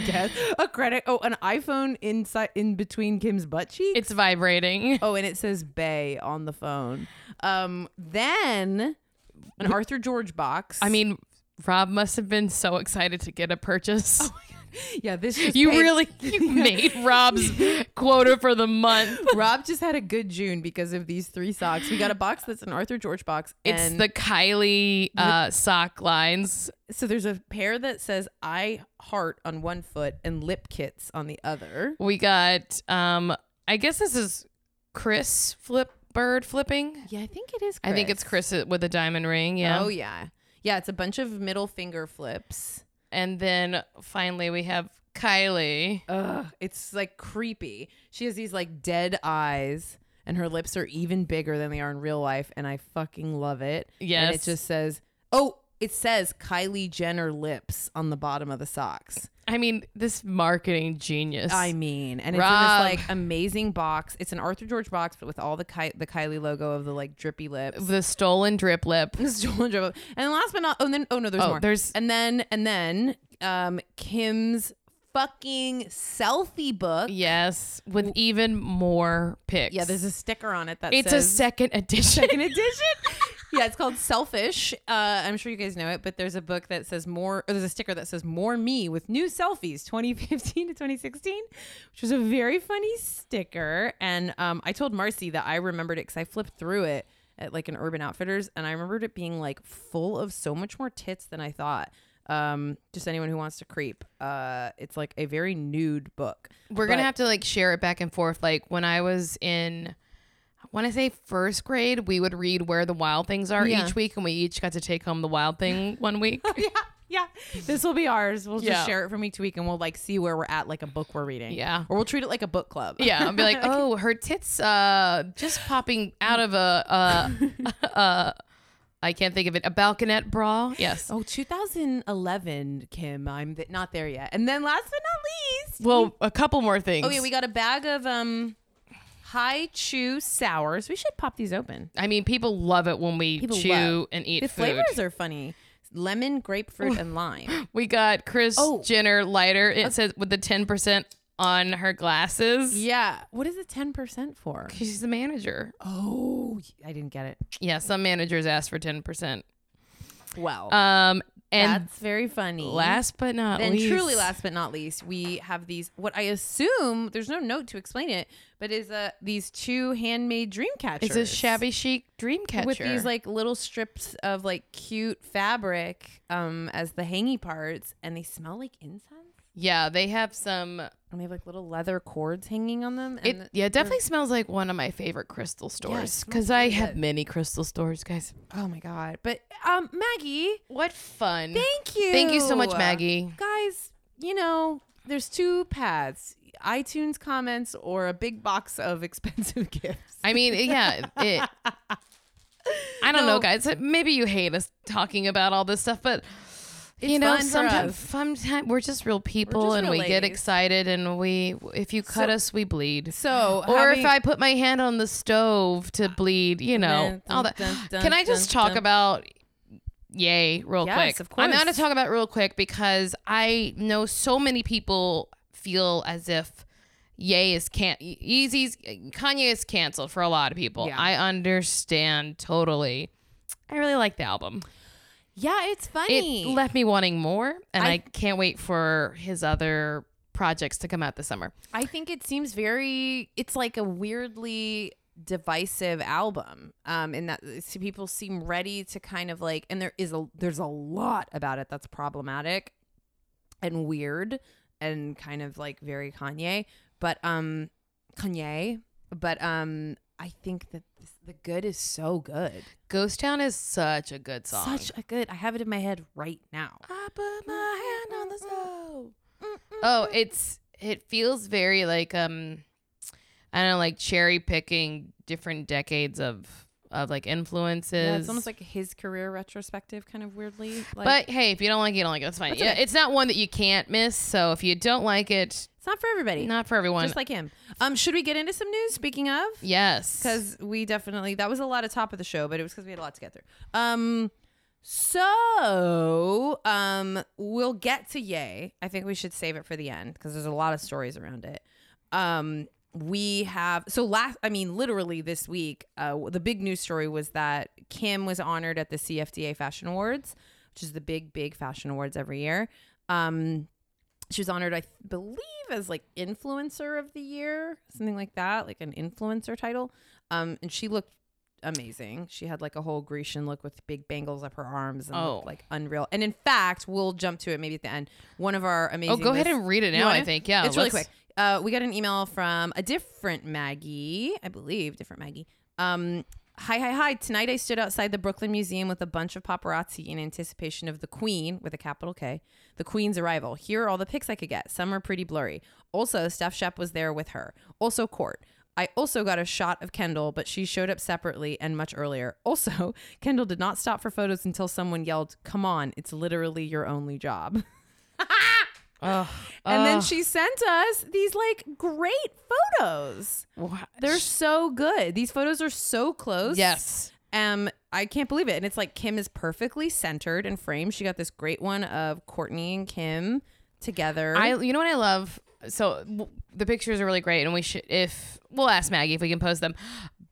Speaker 1: guess a credit. Oh, an iPhone inside in between Kim's butt cheeks.
Speaker 2: It's vibrating.
Speaker 1: Oh, and it says Bay on the phone. Um, then an Arthur George box.
Speaker 2: I mean, Rob must have been so excited to get a purchase.
Speaker 1: Oh yeah, this just
Speaker 2: you
Speaker 1: paid-
Speaker 2: really (laughs) you made Rob's quota for the month. (laughs)
Speaker 1: Rob just had a good June because of these three socks. We got a box that's an Arthur George box.
Speaker 2: It's the Kylie uh, sock lines.
Speaker 1: so there's a pair that says I heart on one foot and lip kits on the other.
Speaker 2: We got um I guess this is Kris flip bird flipping.
Speaker 1: Yeah, I think it is.
Speaker 2: I think it's Kris with a diamond ring, yeah.
Speaker 1: Oh yeah, yeah. It's a bunch of middle finger flips.
Speaker 2: And then finally we have Kylie.
Speaker 1: Ugh, it's like creepy. She has these like dead eyes, and her lips are even bigger than they are in real life, and I fucking love it. and it just says, "Oh, it says Kylie Jenner lips on the bottom of the socks."
Speaker 2: I mean, this marketing genius.
Speaker 1: I mean, and it's in this like amazing box. It's an Arthur George box, but with all the Ky- the Kylie logo of the like drippy lips.
Speaker 2: the stolen drip lip. (laughs)
Speaker 1: Stolen dribble. And last but not, oh, and then oh no, there's
Speaker 2: Oh,
Speaker 1: more.
Speaker 2: there's-
Speaker 1: and then and then um Kim's fucking selfie book.
Speaker 2: Yes, with even more pics.
Speaker 1: Yeah, there's a sticker on it that
Speaker 2: It's
Speaker 1: says
Speaker 2: a second edition.
Speaker 1: second edition. (laughs) yeah, it's called Selfish. Uh, I'm sure you guys know it, but there's a book that says more, or there's a sticker that says more me with new selfies 2015 to 2016, which was a very funny sticker. And um, I told Marcy that I remembered it because I flipped through it at like an Urban Outfitters, and I remembered it being like full of so much more tits than I thought. Um, just anyone who wants to creep. Uh, it's like a very nude book.
Speaker 2: We're gonna have to like share it back and forth. Like when I was in, when I say first grade, we would read Where the Wild Things Are
Speaker 1: Yeah.
Speaker 2: each week, and we each got to take home the wild thing (laughs) one week.
Speaker 1: yeah, yeah. This will be ours. We'll
Speaker 2: Yeah.
Speaker 1: just share it from to week, and we'll like see where we're at, like a book we're reading.
Speaker 2: Yeah.
Speaker 1: or we'll treat it like a book club.
Speaker 2: Yeah, I'll be like, (laughs) oh, her tits, uh, just popping out of a, uh, (laughs) uh, I can't think of it, a balconette bra. Yes.
Speaker 1: Oh, 2011, Kim. I'm th- not there yet. And then last but not least,
Speaker 2: Well, a couple more things.
Speaker 1: oh yeah, we got a bag of um, Hi-Chew sours. We should pop these open.
Speaker 2: I mean, people love it when we
Speaker 1: People
Speaker 2: chew
Speaker 1: love-
Speaker 2: and eat
Speaker 1: The
Speaker 2: food.
Speaker 1: flavors are funny. Lemon, grapefruit, and lime. (laughs)
Speaker 2: We got Kris
Speaker 1: Oh.
Speaker 2: Jenner lighter. It says with the ten percent on her glasses.
Speaker 1: Yeah. What is the 10% for?
Speaker 2: She's the manager.
Speaker 1: Oh, I didn't get it.
Speaker 2: Yeah, some managers ask for ten percent.
Speaker 1: Well,
Speaker 2: Um, and
Speaker 1: that's very funny.
Speaker 2: last but not
Speaker 1: Then
Speaker 2: least,
Speaker 1: truly last but not least, we have these what I assume there's no note to explain it, but is uh these two handmade dream catchers.
Speaker 2: it's a shabby chic dream catcher
Speaker 1: with these like little strips of like cute fabric um as the hangy parts and they smell like incense.
Speaker 2: Yeah, they have some.
Speaker 1: And they have like little leather cords hanging on them. And
Speaker 2: It
Speaker 1: the-
Speaker 2: yeah, it definitely smells like one of my favorite crystal
Speaker 1: Yeah, it
Speaker 2: stores
Speaker 1: smells
Speaker 2: because I
Speaker 1: really
Speaker 2: have
Speaker 1: good.
Speaker 2: many crystal stores, guys.
Speaker 1: oh my god. But um Maggie,
Speaker 2: What fun!
Speaker 1: thank you.
Speaker 2: Thank you so much, Maggie.
Speaker 1: Guys, you know, there's two paths. iTunes comments or a big box of (laughs) expensive gifts.
Speaker 2: I mean, yeah, it, (laughs) I don't
Speaker 1: No.
Speaker 2: know, guys. Maybe you hate us talking about all this stuff, but you know, sometimes, sometimes we're just real people,
Speaker 1: just
Speaker 2: and
Speaker 1: real
Speaker 2: we get excited, and we if you cut
Speaker 1: So-
Speaker 2: us, we bleed.
Speaker 1: So,
Speaker 2: Or if I put my hand on the stove to ah, bleed, you know,
Speaker 1: Dun,
Speaker 2: all that.
Speaker 1: dun, dun,
Speaker 2: Can I just talk about Yay real
Speaker 1: Yes,
Speaker 2: quick?
Speaker 1: of
Speaker 2: I'm going to talk about real quick because I know so many people feel as if Yay is can't Easy's Kanye is canceled for a lot of people.
Speaker 1: Yeah.
Speaker 2: I understand totally. I really like the album.
Speaker 1: Yeah, it's funny.
Speaker 2: It left me wanting more, and I,
Speaker 1: I-
Speaker 2: can't wait for his other projects to come out this summer.
Speaker 1: I think it seems very. It's like a weirdly divisive album. Um, in that s- people seem ready to kind of like, and there is a there's a lot about it that's problematic and weird and kind of like very Kanye. But um, Kanye. But um, I think that this, the good is so good.
Speaker 2: Ghost Town is such a good song.
Speaker 1: Such a good. I have it in my head right now.
Speaker 2: I put my hand on the stove. Oh, it's it feels very like um I don't know, like cherry picking different decades of of like influences.
Speaker 1: Yeah, it's almost like his career retrospective, kind of weirdly. Like,
Speaker 2: but hey, if you don't like it, you don't like it. That's fine.
Speaker 1: That's
Speaker 2: yeah,
Speaker 1: okay.
Speaker 2: it's not one that you can't miss. So if you don't like it,
Speaker 1: it's not for everybody.
Speaker 2: not for everyone.
Speaker 1: just like him. Um, should we get into some news? Speaking of,
Speaker 2: yes,
Speaker 1: because we definitely that was a lot of top of the show, but it was because we had a lot to get through. Um, so um, we'll get to Yay. I think we should save it for the end because there's a lot of stories around it. Um, we have so last. I mean, literally this week, uh, the big news story was that Kim was honored at the CFDA Fashion Awards, which is the big, big fashion awards every year. Um, she was honored, I believe, as like influencer of the year, something like that, like an influencer title. Um, and she looked amazing. She had like a whole Grecian look with big bangles up her arms and
Speaker 2: Oh.
Speaker 1: like unreal. And in fact, we'll jump to it maybe at the end. One of our amazing.
Speaker 2: oh, go ahead and read it now. I think yeah,
Speaker 1: it's really quick. Uh, we got an email from a different Maggie, I believe, different Maggie. Um, hi, hi, hi. Tonight I stood outside the Brooklyn Museum with a bunch of paparazzi in anticipation of the Queen, with a capital K, the Queen's arrival. Here are all the pics I could get. Some are pretty blurry. Also, Steph Shep was there with her. Also, Court. I also got a shot of Kendall, but she showed up separately and much earlier. (laughs) Also, Kendall did not stop for photos until someone yelled, Come on, it's literally your only job. (laughs)
Speaker 2: Ugh,
Speaker 1: And then she sent us these like great photos.
Speaker 2: Wha-
Speaker 1: They're so good. These photos are so close.
Speaker 2: yes.
Speaker 1: Um, I can't believe it. And it's like Kim is perfectly centered and framed. She got this great one of Courtney and Kim together.
Speaker 2: I you know what I love? So w- the pictures are really great, and we should if we'll ask Maggie if we can post them.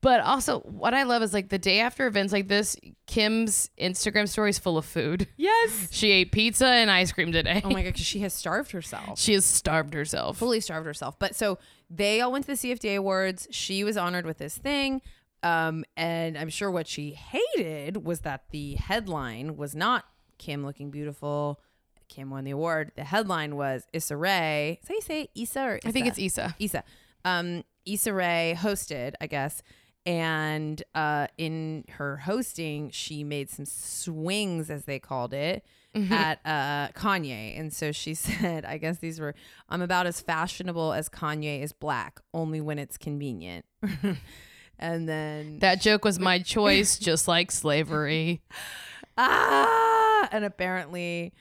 Speaker 2: But also, what I love is like the day after events like this, Kim's Instagram story is full of food.
Speaker 1: yes. (laughs)
Speaker 2: She ate pizza and ice cream today.
Speaker 1: Oh my god, (laughs) because she has starved herself.
Speaker 2: she has starved herself.
Speaker 1: fully starved herself. But so they all went to the CFDA awards. She was honored with this thing. Um, and I'm sure what she hated was that the headline was not Kim looking beautiful. Kim won the award. The headline was Issa Rae. Is how you say? Issa or
Speaker 2: I think it's Issa.
Speaker 1: Issa. Um, Issa Rae hosted, I guess. And uh, in her hosting, she made some swings, as they called it, at uh, Kanye. And so she (laughs) said, I guess these were, I'm about as fashionable as Kanye is black, only when it's convenient. (laughs) and then,
Speaker 2: That joke was my (laughs) choice, just like slavery.
Speaker 1: ah, and apparently,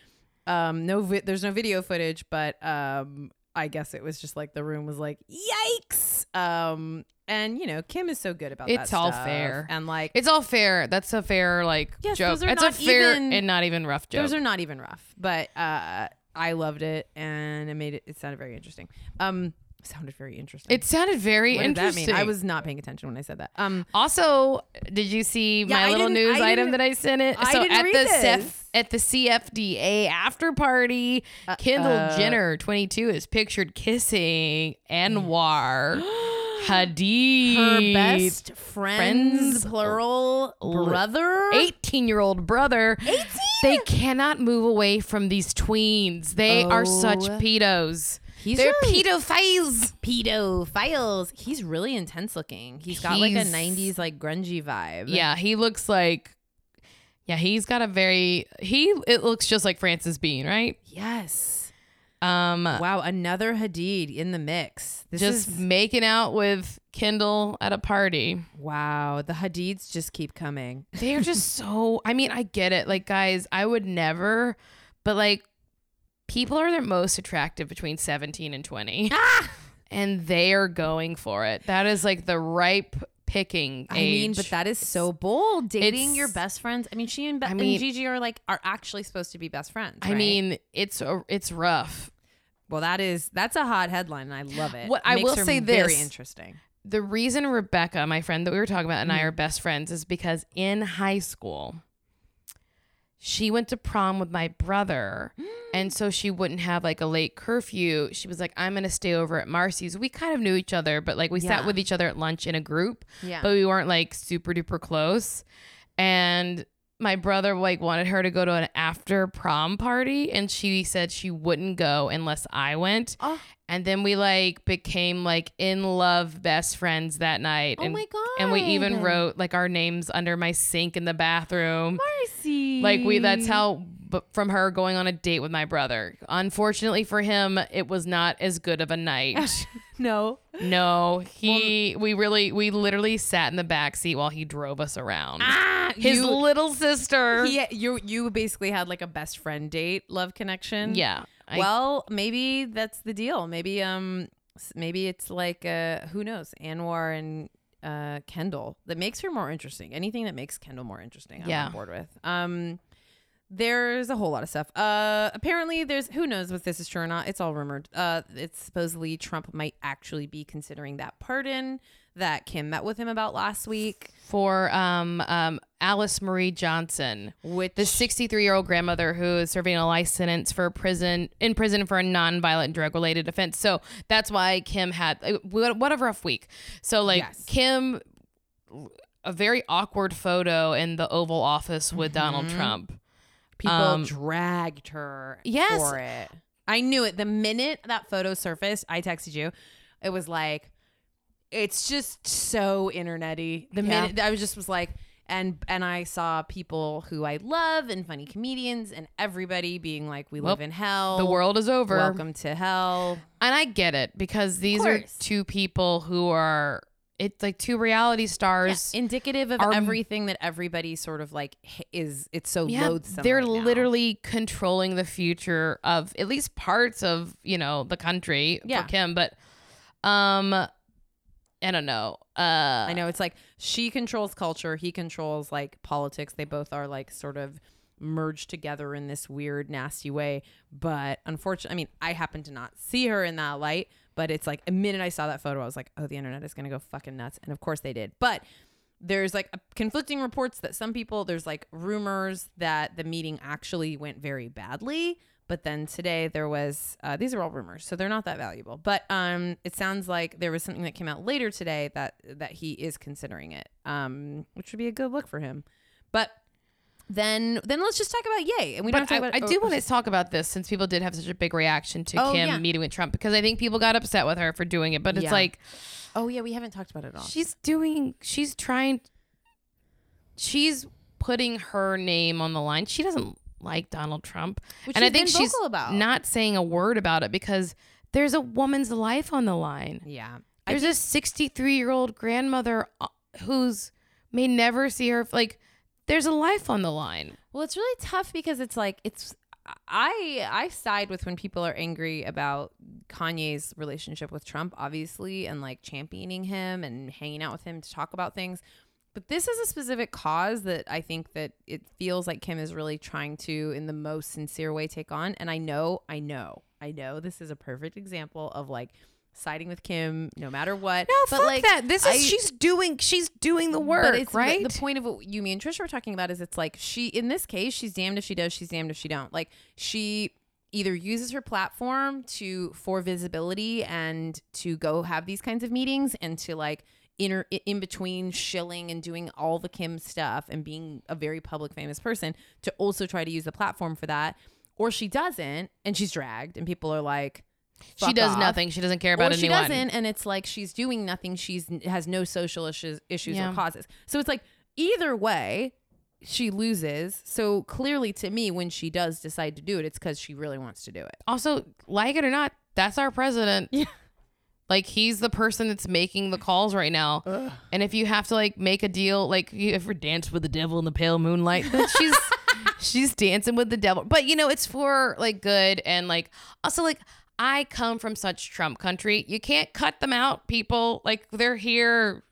Speaker 1: um, no, vi- there's no video footage, but um, I guess it was just like the room was like, yikes. Um, and you know, Kim is so good about that
Speaker 2: It's all
Speaker 1: stuff.
Speaker 2: fair.
Speaker 1: and like
Speaker 2: It's all fair. That's a fair like
Speaker 1: Yes,
Speaker 2: joke. It's a fair
Speaker 1: even-
Speaker 2: and not even rough joke.
Speaker 1: those are not even rough, but uh, I loved it and it made it. It sounded very interesting. Um, sounded very interesting.
Speaker 2: it sounded very
Speaker 1: what did that
Speaker 2: interesting.
Speaker 1: mean? I was not paying attention when I said that. Um,
Speaker 2: Also, did you see
Speaker 1: Yeah,
Speaker 2: my
Speaker 1: I
Speaker 2: little news item that I sent it?
Speaker 1: I
Speaker 2: so
Speaker 1: didn't
Speaker 2: at the. CF, at the CFDA after party, Kendall
Speaker 1: uh,
Speaker 2: Jenner, 22, is pictured kissing Anwar (gasps) (gasps) (gasps) Hadid,
Speaker 1: her best friend's
Speaker 2: friends-
Speaker 1: plural brother.
Speaker 2: 18 year old brother.
Speaker 1: 18?
Speaker 2: They cannot move away from these tweens. They are oh. such
Speaker 1: Oh.
Speaker 2: pedos.
Speaker 1: He's
Speaker 2: They're
Speaker 1: really-
Speaker 2: pedophiles.
Speaker 1: pedophiles. He's really intense looking. He's got like a '90s like grungy vibe.
Speaker 2: Yeah, he looks like. Yeah, he's got a very he. It looks just like Francis Bean, right?
Speaker 1: Yes.
Speaker 2: Um,
Speaker 1: Wow, another Hadid in the mix. This
Speaker 2: just
Speaker 1: is
Speaker 2: making out with Kendall at a party.
Speaker 1: wow. The Hadids just keep coming. (laughs)
Speaker 2: They are just so. I mean, I get it. Like, guys, I would never, but like, people are the most attractive between 17 and 20.
Speaker 1: Ah!
Speaker 2: And they are going for it. That is like the ripe picking age.
Speaker 1: I mean, but that is so bold. Dating your best friends. I mean, she and, Be-
Speaker 2: I mean-
Speaker 1: and Gigi are like are actually supposed to be best friends.
Speaker 2: I
Speaker 1: right?
Speaker 2: mean, it's a, it's rough.
Speaker 1: well, that is that's a hot headline, and I love it.
Speaker 2: What- I
Speaker 1: Makes
Speaker 2: will
Speaker 1: her
Speaker 2: say
Speaker 1: very
Speaker 2: this.
Speaker 1: Very interesting.
Speaker 2: The reason Rebecca, my friend that we were talking about, and
Speaker 1: Mm-hmm.
Speaker 2: I are best friends is because in high school, she went to prom with my brother. And so she wouldn't have like a late curfew. She was like, I'm going to stay over at Marcy's. We kind of knew each other, but like we
Speaker 1: Yeah.
Speaker 2: sat with each other at lunch in a group,
Speaker 1: Yeah.
Speaker 2: but we weren't like super duper close. And my brother like wanted her to go to an after prom party and she said she wouldn't go unless I went.
Speaker 1: Oh.
Speaker 2: And then we like became like in love best friends that night.
Speaker 1: Oh
Speaker 2: and,
Speaker 1: my god!
Speaker 2: and we even wrote like our names under my sink in the bathroom.
Speaker 1: Marcy.
Speaker 2: Like we that's how but from her going on a date with my brother. Unfortunately for him, it was not as good of a night. (laughs)
Speaker 1: no.
Speaker 2: no, he we really we literally sat in the back seat while he drove us around.
Speaker 1: Ah,
Speaker 2: His
Speaker 1: you,
Speaker 2: little sister.
Speaker 1: he, you you basically had like a best friend date love connection.
Speaker 2: yeah. I-
Speaker 1: well, maybe that's the deal. Maybe um maybe it's like uh who knows, Anwar and uh Kendall. That makes her more interesting. Anything that makes Kendall more interesting, I'm
Speaker 2: Yeah.
Speaker 1: on board with. Um there's a whole lot of stuff. Uh apparently there's who knows if this is true or not. It's all rumored. Uh it's supposedly Trump might actually be considering that pardon that Kim met with him about last week,
Speaker 2: for um um Alice Marie Johnson.
Speaker 1: which
Speaker 2: the 63 year old grandmother who is serving a life sentence for prison in prison for a non-violent drug related offense. So that's why Kim had uh, what a rough week. So like
Speaker 1: Yes.
Speaker 2: Kim, a very awkward photo in the Oval Office with Donald
Speaker 1: Mhm.
Speaker 2: Trump.
Speaker 1: People
Speaker 2: Um,
Speaker 1: dragged her
Speaker 2: Yes.
Speaker 1: for it. I knew it. The minute that photo surfaced, I texted you. It was like, it's just so internety. The
Speaker 2: Yeah.
Speaker 1: minute I was just was like, and and I saw people who I love and funny comedians and everybody being like, "We live in hell.
Speaker 2: The world is over.
Speaker 1: Welcome to hell."
Speaker 2: And I get it because these are two people who are it's like two reality stars.
Speaker 1: Indicative of
Speaker 2: Are-
Speaker 1: everything that everybody sort of like is. It's so loathsome.
Speaker 2: they're
Speaker 1: right
Speaker 2: literally controlling the future of at least parts of you know the country
Speaker 1: Yeah.
Speaker 2: for Kim. But um, I don't know. Uh,
Speaker 1: I know it's like she controls culture, he controls like politics. They both are like sort of merged together in this weird, nasty way. But unfortunately, I mean, I happen to not see her in that light. But it's like a minute I saw that photo, I was like, oh, the internet is gonna go fucking nuts. And of course they did. But there's like conflicting reports that some people there's like rumors that the meeting actually went very badly but then today there was uh, these are all rumors so they're not that valuable but um it sounds like there was something that came out later today that that he is considering it um which would be a good look for him but then then let's just talk about yay and we don't
Speaker 2: but
Speaker 1: have to
Speaker 2: I,
Speaker 1: talk
Speaker 2: I
Speaker 1: about
Speaker 2: do
Speaker 1: oh,
Speaker 2: want to talk about this since people did have such a big reaction to
Speaker 1: Oh,
Speaker 2: Kim
Speaker 1: yeah.
Speaker 2: meeting with Trump because I think people got upset with her for doing it. But it's
Speaker 1: Yeah.
Speaker 2: like
Speaker 1: oh yeah we haven't talked about it at all
Speaker 2: she's doing, she's trying, she's putting her name on the line. She doesn't like Donald Trump,
Speaker 1: which
Speaker 2: and I think she's
Speaker 1: about
Speaker 2: not saying a word about it because there's a woman's life on the line.
Speaker 1: yeah
Speaker 2: There's a 63 year old grandmother uh, who's may never see her. Like, there's a life on the line.
Speaker 1: Well, it's really tough because it's like it's I I side with when people are angry about Kanye's relationship with Trump, obviously, and like championing him and hanging out with him to talk about things. But this is a specific cause that I think that it feels like Kim is really trying to, in the most sincere way, take on. And I know, I know, I know this is a perfect example of like siding with Kim no matter what.
Speaker 2: No,
Speaker 1: but
Speaker 2: fuck
Speaker 1: like,
Speaker 2: that. This is
Speaker 1: I-
Speaker 2: she's doing she's doing the work,
Speaker 1: but it's
Speaker 2: right?
Speaker 1: The, the point of what you, me, and Trisha were talking about is it's like she, in this case, she's damned if she does, she's damned if she don't. Like she either uses her platform to for visibility and to go have these kinds of meetings and to like inner in between shilling and doing all the Kim stuff and being a very public famous person to also try to use the platform for that, or she doesn't and she's dragged and people are like.
Speaker 2: she does
Speaker 1: off."
Speaker 2: nothing. She doesn't care about
Speaker 1: or she doesn't and it's like she's doing nothing she's has no social issues issues
Speaker 2: Yeah.
Speaker 1: or causes so it's like either way she loses. So clearly, to me, when she does decide to do it, it's because she really wants to do it.
Speaker 2: Also, like it or not, that's our president.
Speaker 1: Yeah.
Speaker 2: Like he's the person that's making the calls right now. And if you have to like make a deal, like you ever dance with the devil in the pale moonlight, (laughs) she's she's dancing with the devil. But you know, it's for like good and like also like I come from such Trump country. You can't cut them out, people. Like they're here.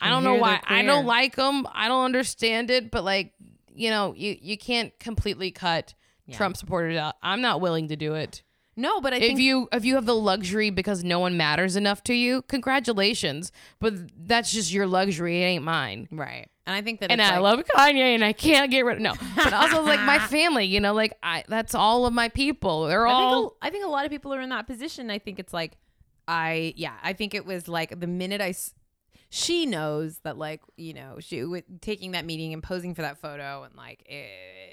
Speaker 2: I don't know why. I don't like them. I don't understand it, but like, you know, you you can't completely cut
Speaker 1: Yeah.
Speaker 2: Trump supporters out. I'm not willing to do it
Speaker 1: No, but I
Speaker 2: if
Speaker 1: think
Speaker 2: you if you have the luxury because no one matters enough to you, congratulations. But that's just your luxury. It ain't mine.
Speaker 1: right, and I think that
Speaker 2: And I
Speaker 1: like-
Speaker 2: love Kanye, and I can't get rid of no. But also like my (laughs) family, you know, like I that's all of my people. They're
Speaker 1: I think,
Speaker 2: all
Speaker 1: a, I think a lot of people are in that position. I think it's like, I yeah, I think it was like the minute I, she knows that like you know she with taking that meeting and posing for that photo and like eh,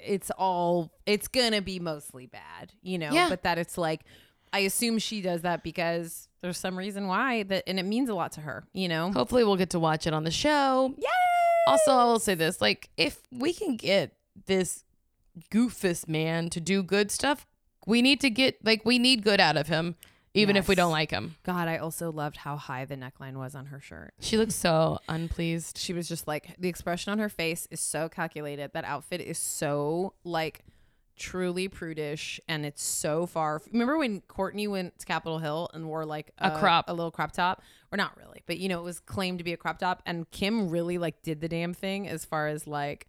Speaker 1: it's all it's gonna be mostly bad, you know.
Speaker 2: Yeah.
Speaker 1: But that it's like, I assume she does that because there's some reason why that, and it means a lot to her, you know.
Speaker 2: hopefully we'll get to watch it on the show.
Speaker 1: yeah
Speaker 2: Also, I will say this: like, if we can get this goofus man to do good stuff, we need to get like we need good out of him, even if we don't like him.
Speaker 1: God, I also loved how high the neckline was on her shirt.
Speaker 2: She looks so unpleased.
Speaker 1: she was just like the expression on her face is so calculated that outfit is so like truly prudish and it's so far remember when kourtney went to capitol hill and wore like
Speaker 2: A crop.
Speaker 1: a little crop top or not really but you know it was claimed to be a crop top and kim really like did the damn thing as far as like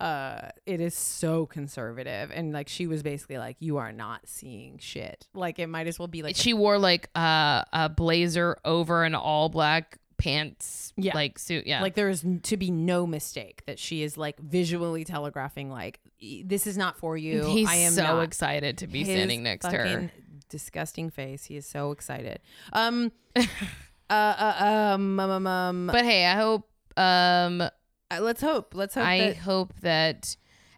Speaker 1: uh it is so conservative and like she was basically like you are not seeing shit like it might as well be like
Speaker 2: she wore like uh, a blazer over an all black pants
Speaker 1: Yeah.
Speaker 2: like suit yeah
Speaker 1: Like there is to be no mistake that she is like visually telegraphing like "E- this is not for you.
Speaker 2: he's
Speaker 1: I am
Speaker 2: so excited to be standing next to her
Speaker 1: Disgusting face. He is so excited. Um, (laughs) uh, uh, um, um, um, um,
Speaker 2: but hey i hope um
Speaker 1: uh, let's hope. Let's hope
Speaker 2: i
Speaker 1: that.
Speaker 2: hope that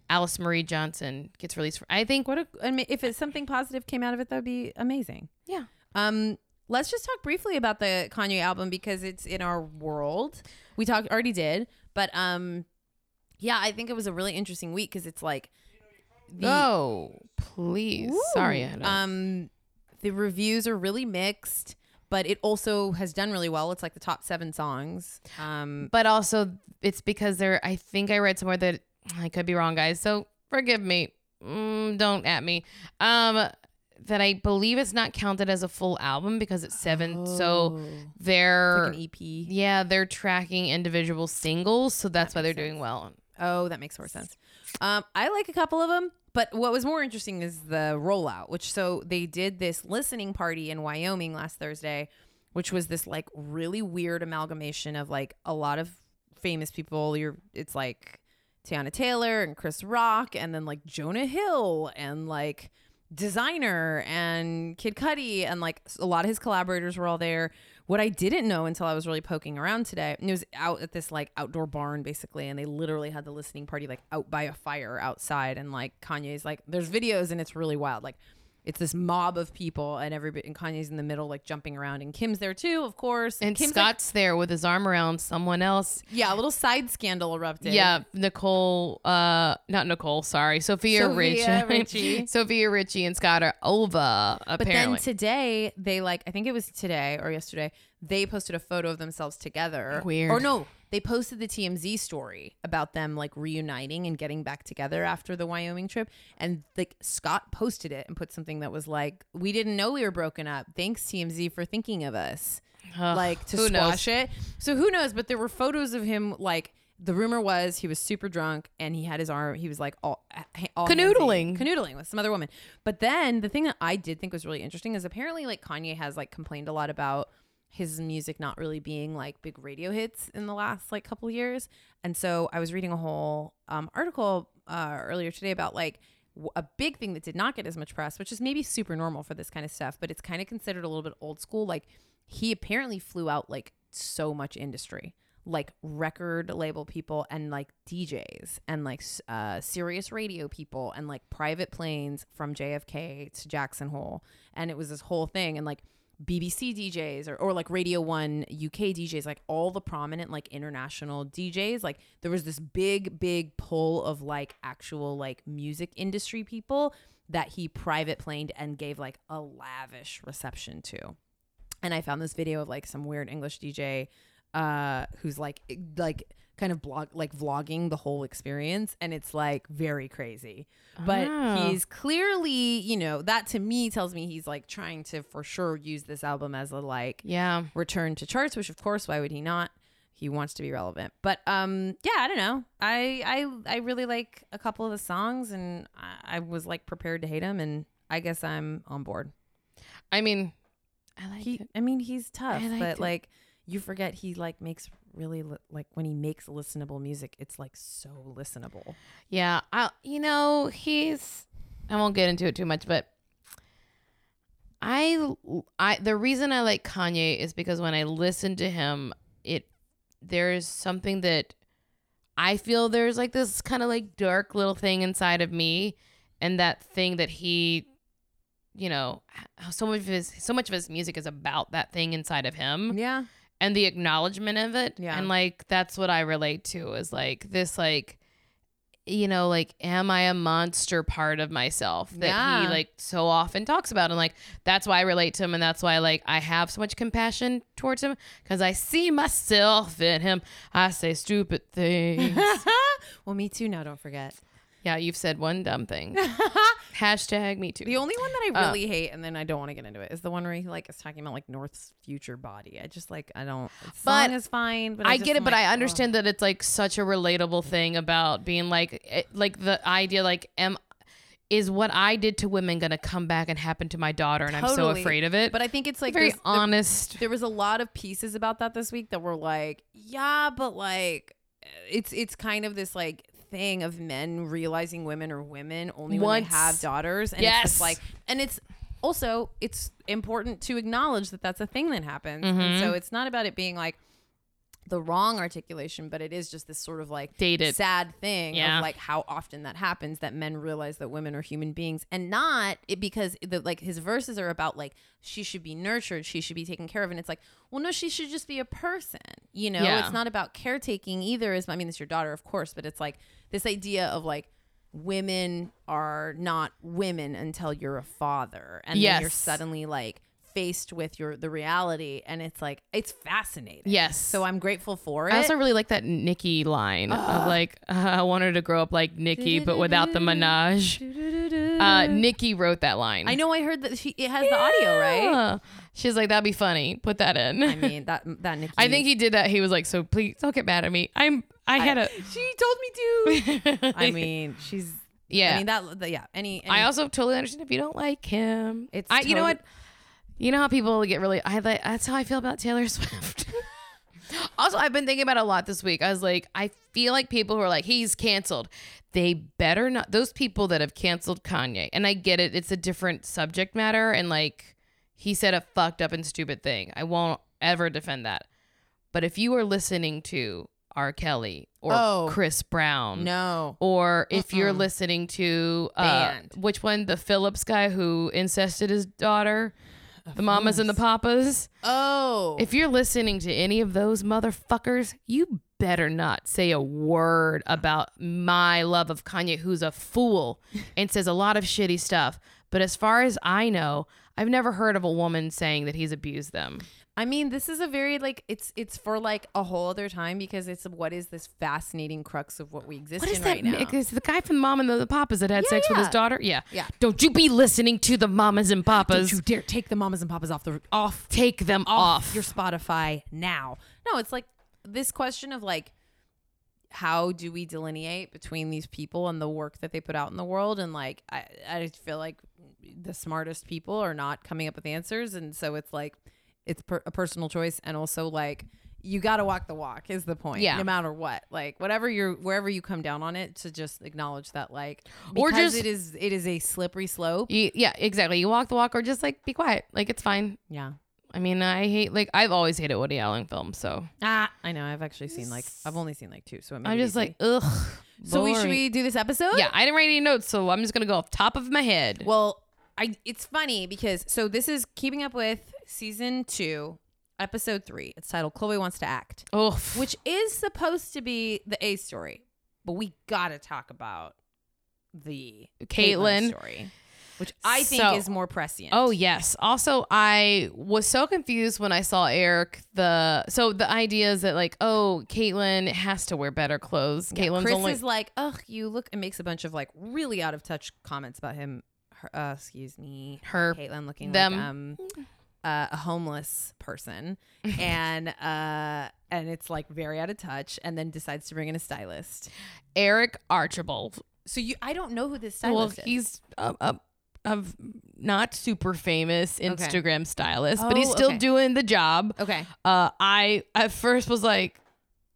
Speaker 2: alice marie johnson gets released for, i think
Speaker 1: What a, I mean, if it's something positive came out of it, that'd be amazing.
Speaker 2: yeah
Speaker 1: Um, let's just talk briefly about the Kanye album because it's in our world. We talked already did, but um, yeah, I think it was a really interesting week because it's like the
Speaker 2: oh please sorry I
Speaker 1: um, the reviews are really mixed, but it also has done really well. It's like the top seven songs. Um,
Speaker 2: but also it's because there i think i read somewhere that i could be wrong guys so forgive me mm, don't at me um that i believe it's not counted as a full album because it's seven so
Speaker 1: oh,
Speaker 2: they're
Speaker 1: it's like an EP.
Speaker 2: yeah they're tracking individual singles so that's why they're
Speaker 1: makes
Speaker 2: doing well
Speaker 1: Oh, that makes more sense. Um, I like a couple of them, but what was more interesting is the rollout, which so they did this listening party in Wyoming last Thursday, which was this like really weird amalgamation of like a lot of famous people. You're it's like Teyana Taylor and Chris Rock, and then like Jonah Hill and like designer and Kid Cudi and like a lot of his collaborators were all there. What I didn't know until I was really poking around today, and it was out at this like outdoor barn basically, and they literally had the listening party like out by a fire outside, and like Kanye's like, there's videos and it's really wild. Like it's this mob of people, and everybody and Kanye's in the middle like jumping around, and Kim's there too, of course.
Speaker 2: and
Speaker 1: Kim's like-
Speaker 2: scott's there with his arm around someone else
Speaker 1: yeah, a little side scandal erupted.
Speaker 2: yeah nicole uh not nicole sorry sofia,
Speaker 1: Sofia
Speaker 2: Rich-
Speaker 1: Richie. (laughs)
Speaker 2: sofia richie and scott are over apparently.
Speaker 1: But then today, they like, I think it was today or yesterday, they posted a photo of themselves together.
Speaker 2: Weird.
Speaker 1: Or no, they posted the TMZ story about them like reuniting and getting back together after the Wyoming trip. And like Scott posted it and put something that was like, we didn't know we were broken up. Thanks, TMZ, for thinking of us.
Speaker 2: Ugh,
Speaker 1: like to
Speaker 2: who knows?
Speaker 1: squash it. So who knows? But there were photos of him like. The rumor was he was super drunk and he had his arm. He was like all, all
Speaker 2: Canoodling.
Speaker 1: handsy, canoodling with some other woman. But then the thing that I did think was really interesting is apparently like Kanye has like complained a lot about his music not really being like big radio hits in the last like couple years. And so I was reading a whole um, article uh, earlier today about like w- a big thing that did not get as much press, which is maybe super normal for this kind of stuff, but it's kind of considered a little bit old school. Like he apparently flew out like so much industry like record label people and like DJs and like uh serious radio people and like private planes from JFK to Jackson Hole and it was this whole thing and like BBC DJs or, or like Radio 1 UK DJs, like all the prominent like international DJs, like there was this big, big pull of like actual like music industry people that he private planed and gave like a lavish reception to. And I found this video of like some weird English DJ uh who's like like kind of blog like vlogging the whole experience and it's like very crazy but
Speaker 2: Oh.
Speaker 1: he's clearly you know that to me tells me he's like trying to for sure use this album as a like
Speaker 2: Yeah.
Speaker 1: return to charts which of course why would he not he wants to be relevant but um yeah i don't know i i i really like a couple of the songs and i, I was like prepared to hate him and i guess i'm on board
Speaker 2: I mean, I like
Speaker 1: he
Speaker 2: it.
Speaker 1: i mean he's tough
Speaker 2: I
Speaker 1: but
Speaker 2: it.
Speaker 1: like you forget he like makes really li- like when he makes listenable music it's like so listenable.
Speaker 2: Yeah, I you know, he's I won't get into it too much, but I I the reason I like Kanye is because when I listen to him, it there's something that I feel there's like this kind of like dark little thing inside of me and that thing that he you know, so much of his so much of his music is about that thing inside of him.
Speaker 1: Yeah
Speaker 2: and the acknowledgement of it.
Speaker 1: Yeah.
Speaker 2: and like that's what i relate to is like this like you know like am i a monster part of myself that
Speaker 1: Yeah.
Speaker 2: he like so often talks about? And like that's why i relate to him and that's why like i have so much compassion towards him because i see myself in him. I say stupid (laughs) things.
Speaker 1: Well me too now don't forget.
Speaker 2: Yeah you've said one dumb thing (laughs) hashtag me too
Speaker 1: The only one that I
Speaker 2: Uh,
Speaker 1: really hate, and then I don't want to get into it, is the one where he like is talking about like North's future body. I just like I don't. The
Speaker 2: But
Speaker 1: is fine, but I,
Speaker 2: I get it, but I understand that it's like such a relatable thing about being like, it, like the idea, like, am is what I did to women gonna come back and happen to my daughter, and I'm so afraid of it.
Speaker 1: But I think it's like
Speaker 2: very
Speaker 1: this- the-
Speaker 2: honest.
Speaker 1: there was a lot of pieces about that this week that were like, yeah, but like it's it's kind of this like thing of men realizing women are women only when they have daughters, and it's just like, and it's also it's important to acknowledge that that's a thing that happens, and
Speaker 2: Mhm.
Speaker 1: so it's not about it being like the wrong articulation, but it is just this sort of like
Speaker 2: Dated.
Speaker 1: sad thing
Speaker 2: Yeah.
Speaker 1: of like how often that happens that men realize that women are human beings and not it because the like his verses are about like she should be nurtured, she should be taken care of, and it's like, well, no, she should just be a person. You know,
Speaker 2: Yeah.
Speaker 1: it's not about caretaking either. Is I mean, it's your daughter, of course, but it's like this idea of like women are not women until you're a father, and then you're suddenly like faced with your the reality, and it's like it's fascinating.
Speaker 2: Yes.
Speaker 1: So I'm grateful for it.
Speaker 2: I also really like that Nicki line of like, uh, (laughs) I want her to grow up like Nicki, but without the menage. Uh, Nicki wrote that line.
Speaker 1: I know. I heard that she it has the audio, right?
Speaker 2: She's like, that'd be funny. Put that in.
Speaker 1: I mean that that (laughs) Nicki.
Speaker 2: I think he did that. He was like, so please don't get mad at me. I'm. I had a. (laughs)
Speaker 1: she told me to. I mean, she's.
Speaker 2: Yeah.
Speaker 1: I mean that. that- Yeah. Any. any
Speaker 2: I also totally understand if you don't like him.
Speaker 1: It's
Speaker 2: I, you know what? You know how people get really. I like. That's how I feel about Taylor (laughs) Swift. also, I've been thinking about it a lot this week. I was like, I feel like people who are like, he's canceled. They better not. Those people that have canceled Kanye, and I get it. It's a different subject matter, and like he said a fucked up and stupid thing. I won't ever defend that. But if you are listening to R. Kelly or
Speaker 1: Oh.
Speaker 2: Chris Brown,
Speaker 1: no.
Speaker 2: or if you're listening to uh, which one, the Phillips guy who incested his daughter, the mamas and the papas.
Speaker 1: Oh.
Speaker 2: If you're listening to any of those motherfuckers, you better not say a word about my love of Kanye, who's a fool and says a lot of shitty stuff. But as far as I know, I've never heard of a woman saying that he's abused them.
Speaker 1: I mean, this is a very like it's it's for like a whole other time because it's what is this fascinating crux of what we exist
Speaker 2: What is
Speaker 1: in
Speaker 2: that?
Speaker 1: right now.
Speaker 2: Is the guy from the mom and the, the papas that had
Speaker 1: Yeah,
Speaker 2: sex with his daughter? Yeah.
Speaker 1: Yeah.
Speaker 2: Don't you be listening to the mamas and papas.
Speaker 1: Don't you dare take the mamas and papas off the off
Speaker 2: Take them
Speaker 1: off,
Speaker 2: off.
Speaker 1: your Spotify now. No, it's like this question of like how do we delineate between these people and the work that they put out in the world and like I I just feel like the smartest people are not coming up with answers and so it's like it's per- a personal choice and also like you got to walk the walk is the point
Speaker 2: Yeah.
Speaker 1: no matter what like whatever you're wherever you come down on it to just acknowledge that like
Speaker 2: Or
Speaker 1: because
Speaker 2: just-
Speaker 1: it is it is a slippery slope
Speaker 2: You- yeah, exactly. You walk the walk or just like be quiet. Like it's fine.
Speaker 1: yeah
Speaker 2: I mean, I hate like I've always hated Woody Allen films, so
Speaker 1: ah i know i've actually seen like i've only seen like two so
Speaker 2: I'm just
Speaker 1: easy.
Speaker 2: like ugh.
Speaker 1: So we should we do this episode?
Speaker 2: Yeah, I didn't write any notes, so I'm just gonna go off top of my head.
Speaker 1: Well, I it's funny because so this is keeping up with season two, episode three. It's titled Khloé Wants to Act,
Speaker 2: Oh,
Speaker 1: which is supposed to be the A story. But we gotta talk about the
Speaker 2: Caitlyn.
Speaker 1: story. Which I think
Speaker 2: So-
Speaker 1: is more prescient.
Speaker 2: Oh yes. Also, I was so confused when I saw Eric. The so the idea is that like, oh, Caitlyn has to wear better clothes.
Speaker 1: Yeah,
Speaker 2: Caitlyn's
Speaker 1: Kris
Speaker 2: only
Speaker 1: is like, ugh, you look, and makes a bunch of like really out of touch comments about him. Her, uh, excuse me,
Speaker 2: her.
Speaker 1: Caitlyn looking
Speaker 2: them.
Speaker 1: like um, uh, a homeless person, (laughs) and uh, and it's like very out of touch, and then decides to bring in a stylist.
Speaker 2: Eric Archibald.
Speaker 1: So you, I don't know who this
Speaker 2: Well,
Speaker 1: stylist is.
Speaker 2: he's a, a, a not super famous Instagram stylist, but
Speaker 1: Oh,
Speaker 2: he's still
Speaker 1: okay.
Speaker 2: doing the job.
Speaker 1: Okay,
Speaker 2: Uh, I at first was like,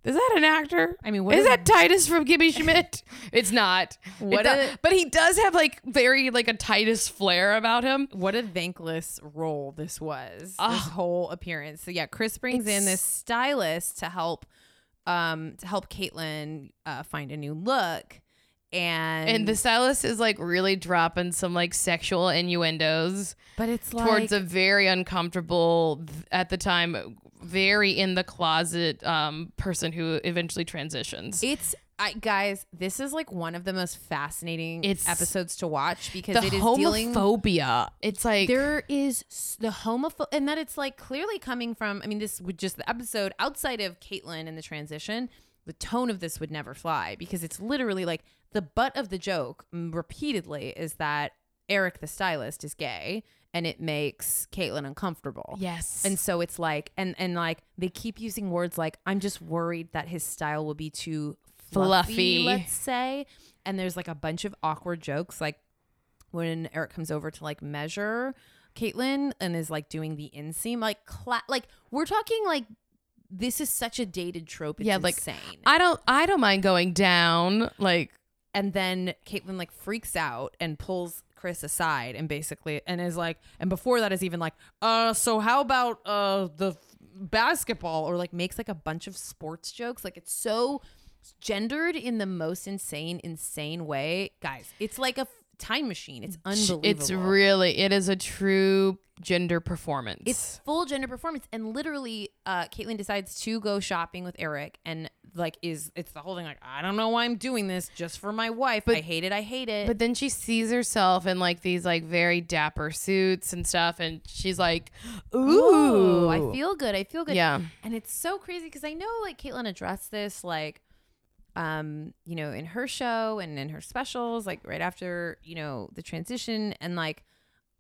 Speaker 2: is that an actor?
Speaker 1: I mean, what
Speaker 2: is
Speaker 1: a-
Speaker 2: that Titus from Kimmy Schmidt? (laughs) it's not.
Speaker 1: What
Speaker 2: It's not.
Speaker 1: a-
Speaker 2: but he does have like very like a Titus flair about him.
Speaker 1: what a thankless role this was. This whole appearance. So yeah, Kris brings in this stylist to help, um, to help Caitlyn uh, find a new look, and
Speaker 2: And the stylist is like really dropping some like sexual innuendos
Speaker 1: but it's like
Speaker 2: towards a very uncomfortable at the time very in the closet um person who eventually transitions.
Speaker 1: It's I guys, this is like one of the most fascinating
Speaker 2: It's-
Speaker 1: episodes to watch because
Speaker 2: the
Speaker 1: it is dealing
Speaker 2: homophobia. It's like
Speaker 1: there is the homophobe and that it's like clearly coming from I mean this would just the episode outside of Caitlyn and the transition, the tone of this would never fly because it's literally like the butt of the joke mm, repeatedly is that Eric the stylist is gay and it makes Caitlyn uncomfortable.
Speaker 2: yes.
Speaker 1: And so it's like, and and like they keep using words like, "I'm just worried that his style will be too fluffy,
Speaker 2: Fluffy.
Speaker 1: let's say." And there's like a bunch of awkward jokes, like when Eric comes over to like measure Caitlyn and is like doing the inseam, like cla- like we're talking like this is such a dated trope. It's
Speaker 2: Yeah, like,
Speaker 1: insane.
Speaker 2: I don't I don't mind going down like
Speaker 1: and then Caitlyn like freaks out and pulls Kris aside and basically and is like and before that is even like uh so how about uh the f- basketball or like makes like a bunch of sports jokes like it's so gendered in the most insane insane way guys it's like a time machine it's unbelievable
Speaker 2: it's really it is a true gender performance.
Speaker 1: it's full gender performance and literally uh Caitlyn decides to go shopping with Eric and like is it's the whole thing like I don't know why I'm doing this just for my wife I hate it I hate it
Speaker 2: But then she sees herself in like these like very dapper suits and stuff, and she's like, "Ooh,
Speaker 1: Ooh, I feel good. I feel good.
Speaker 2: Yeah.
Speaker 1: And it's so crazy because I know like Caitlyn addressed this like um, you know, in her show and in her specials, like right after, you know, the transition and like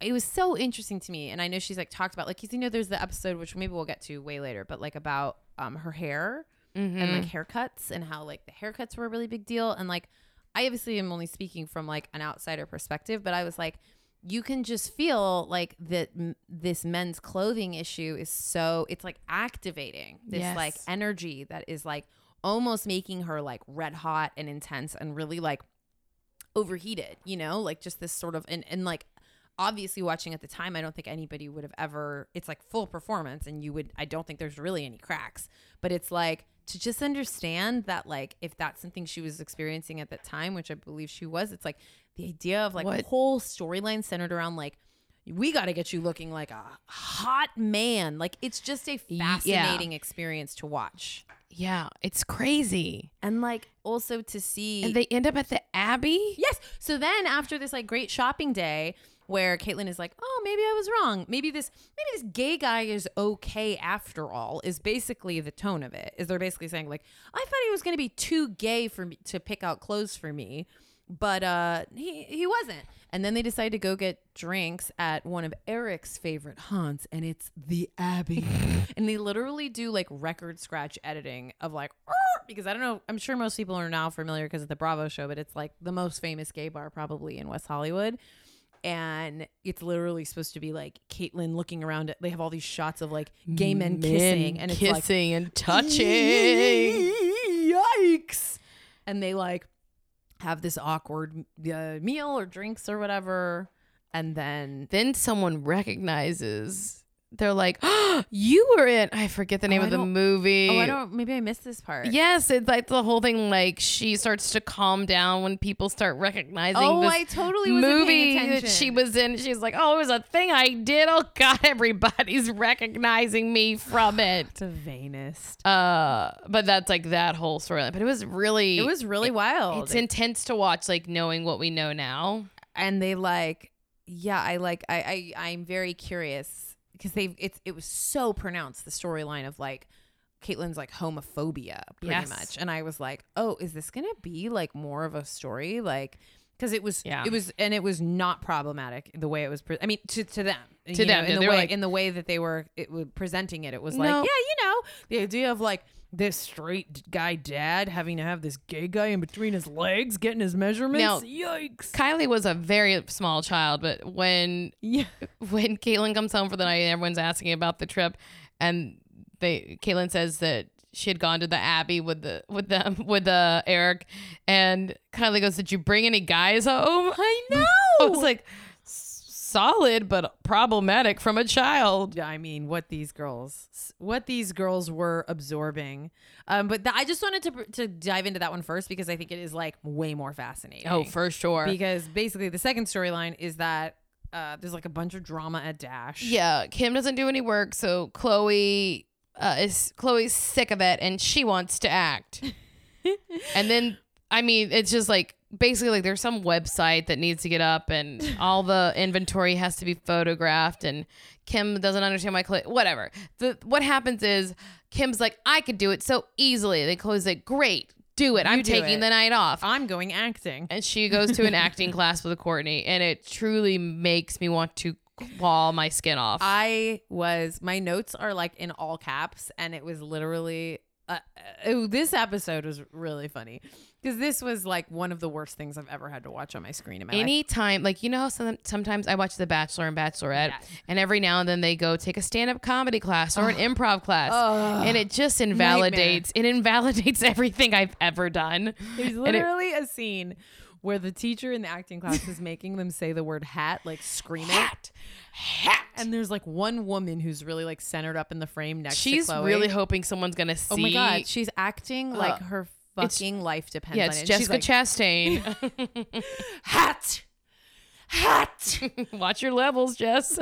Speaker 1: it was so interesting to me. And I know she's like talked about like, 'cause, you know, there's the episode which maybe we'll get to way later, but like about um her hair
Speaker 2: Mm-hmm.
Speaker 1: and like haircuts and how like the haircuts were a really big deal. And like I obviously am only speaking from like an outsider perspective, but I was like, you can just feel like that m- this men's clothing issue is so it's like activating this
Speaker 2: Yes.
Speaker 1: like energy that is like almost making her like red hot and intense and really like overheated, you know, like just this sort of and and like obviously watching at the time, I don't think anybody would have ever. It's like full performance, and you would. I don't think there's really any cracks, but it's like to just understand that like if that's something she was experiencing at that time, which I believe she was, it's like the idea of like
Speaker 2: What-
Speaker 1: a whole storyline centered around like. We got to get you looking like a hot man. Like it's just a
Speaker 2: yeah.
Speaker 1: fascinating experience to watch.
Speaker 2: Yeah, it's crazy.
Speaker 1: And like also to see
Speaker 2: And they end up at the Abbey.
Speaker 1: Yes. So then after this like great shopping day where Caitlyn is like, "Oh, maybe I was wrong. Maybe this maybe this gay guy is okay after all." Is basically the tone of it. Is they're basically saying like, "I thought he was going to be too gay for me to pick out clothes for me." But uh he he wasn't. And then they decide to go get drinks at one of Eric's favorite haunts and it's the Abbey. (laughs) and they literally do like record scratch editing of like (laughs) because I don't know, I'm sure most people are now familiar because of the Bravo show, but it's like the most famous gay bar probably in West Hollywood. And it's literally supposed to be like Caitlyn looking around it. They have all these shots of like gay men, kissing and it's like
Speaker 2: kissing and touching. (laughs)
Speaker 1: Yikes. And they like have this awkward uh, meal or drinks or whatever. And then
Speaker 2: then someone recognizes they're like, oh, (gasps) "You were in." I forget the name
Speaker 1: I
Speaker 2: of the movie.
Speaker 1: Oh, I don't. Maybe I missed this part.
Speaker 2: Yes, it's like the whole thing. Like she starts to calm down when people start recognizing
Speaker 1: Oh,
Speaker 2: this
Speaker 1: I totally
Speaker 2: movie that she was in. She's like, "Oh, it was a thing I did. Oh (laughs) God, everybody's recognizing me from it." (sighs)
Speaker 1: It's a vainest.
Speaker 2: Uh, but that's like that whole storyline. But it was really,
Speaker 1: It was really wild.
Speaker 2: it's intense to watch. Like knowing what we know now.
Speaker 1: and they like yeah i like i, I i'm very curious because they've it's it was so pronounced the storyline of like Caitlyn's like homophobia pretty
Speaker 2: Yes.
Speaker 1: much and i was like oh is this gonna be like more of a story like because it was
Speaker 2: Yeah.
Speaker 1: it was and it was not problematic the way it was pre- i mean to, to them
Speaker 2: To
Speaker 1: you know,
Speaker 2: them,
Speaker 1: in the way
Speaker 2: like-
Speaker 1: in the way that they were it was presenting it it was like yeah you know the idea of like this straight guy dad having to have this gay guy in between his legs getting his measurements
Speaker 2: Now-
Speaker 1: yikes
Speaker 2: Kylie was a very small child, but when
Speaker 1: yeah (laughs)
Speaker 2: when Caitlyn comes home for the night and everyone's asking about the trip and they Caitlyn says that she had gone to the Abbey with the with them (laughs) with uh, Eric and Kylie goes, Did you bring any guys home?
Speaker 1: I know. (laughs)
Speaker 2: I was like "S- solid but problematic from a child.
Speaker 1: Yeah, I mean, what these girls, what these girls were absorbing. Um, but th- I just wanted to to dive into that one first because I think it is like way more fascinating.
Speaker 2: Oh, for sure.
Speaker 1: because basically the second storyline is that uh, there's like a bunch of drama at Dash.
Speaker 2: Yeah, Kim doesn't do any work, so Khloé uh, is Khloé's sick of it, and she wants to act. (laughs) and then, I mean, it's just like basically like there's some website that needs to get up, and (laughs) all the inventory has to be photographed, and Kim doesn't understand why Khloé. Whatever. The what happens is Kim's like, I could do it so easily. They close it, Great, do it. I'm
Speaker 1: do
Speaker 2: taking
Speaker 1: it."
Speaker 2: the night off.
Speaker 1: I'm going acting.
Speaker 2: and she goes to an acting (laughs) class with Kourtney, and it truly makes me want to claw my skin off.
Speaker 1: I was my notes are like in all caps, and it was literally. Uh, uh, this episode was really funny because this was like one of the worst things I've ever had to watch on my screen in my life.
Speaker 2: Anytime, like you know, how some, sometimes I watch The Bachelor and Bachelorette,
Speaker 1: Yes.
Speaker 2: and every now and then they go take a stand-up comedy class or an improv class,
Speaker 1: Ugh.
Speaker 2: and it just invalidates. It invalidates (laughs) everything I've ever done.
Speaker 1: There's
Speaker 2: And it-
Speaker 1: literally a scene where the teacher in the acting class is making them say the word hat, like scream it.
Speaker 2: Hat.
Speaker 1: And there's like one woman who's really like centered up in the frame next
Speaker 2: She's
Speaker 1: to Khloé.
Speaker 2: She's really hoping someone's gonna see.
Speaker 1: oh my god, she's acting uh,
Speaker 2: like
Speaker 1: her fucking life depends
Speaker 2: yeah,
Speaker 1: on it.
Speaker 2: Jessica
Speaker 1: She's like,
Speaker 2: Chastain. (laughs) (laughs)
Speaker 1: hat, hat. (laughs)
Speaker 2: Watch your levels, Jess.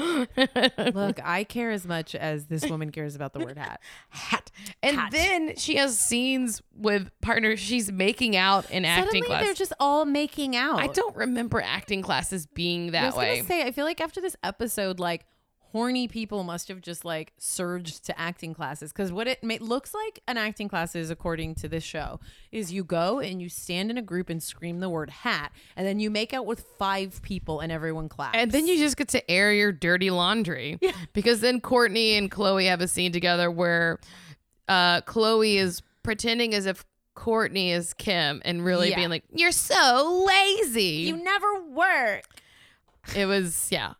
Speaker 1: Look, (laughs) I care as much as this woman cares about the word hat.
Speaker 2: hat. And
Speaker 1: Hat.
Speaker 2: then she has scenes with partners. She's making out in acting
Speaker 1: Suddenly,
Speaker 2: class.
Speaker 1: they're just all making out.
Speaker 2: I don't remember acting classes being that I
Speaker 1: was
Speaker 2: way.
Speaker 1: gonna say, I feel like after this episode, like horny people must have just like surged to acting classes because what it ma- looks like an acting class is, according to this show, is you go and you stand in a group and scream the word hat, and then you make out with five people and everyone claps.
Speaker 2: And then you just get to air your dirty laundry. (laughs) Because then Kourtney and Khloé have a scene together where uh, Khloé is pretending as if Kourtney is Kim and really
Speaker 1: Yeah.
Speaker 2: being like, You're so lazy.
Speaker 1: you never work.
Speaker 2: it was, yeah.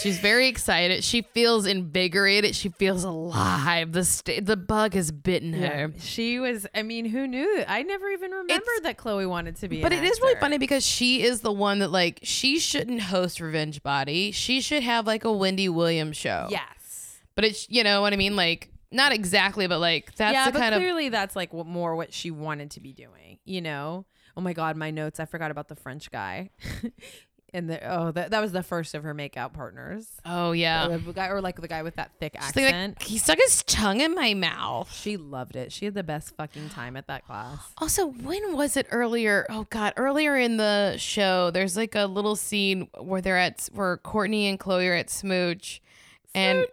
Speaker 2: She's very excited. She feels invigorated. She feels alive. The st- the bug has bitten her.
Speaker 1: she was. I mean, who knew? I never even remembered
Speaker 2: It's-
Speaker 1: that Khloé wanted to be.
Speaker 2: But it is really funny because she is the one that like she shouldn't host Revenge Body. She should have like a Wendy Williams show.
Speaker 1: Yes.
Speaker 2: But it's you know what I mean, like not exactly, but like that's
Speaker 1: yeah,
Speaker 2: the kind of
Speaker 1: clearly that's like what more what she wanted to be doing. You know? Oh my god, my notes. I forgot about the French guy. (laughs) and the oh, that that was the first of her makeout partners.
Speaker 2: oh yeah.
Speaker 1: The guy or like the guy with that thick
Speaker 2: She's like,
Speaker 1: accent.
Speaker 2: he stuck his tongue in my mouth.
Speaker 1: she loved it. She had the best fucking time at that class.
Speaker 2: Also, when was it earlier? Oh God, earlier in the show, there's like a little scene where they're at where Kourtney and Khloé are at Smooch, and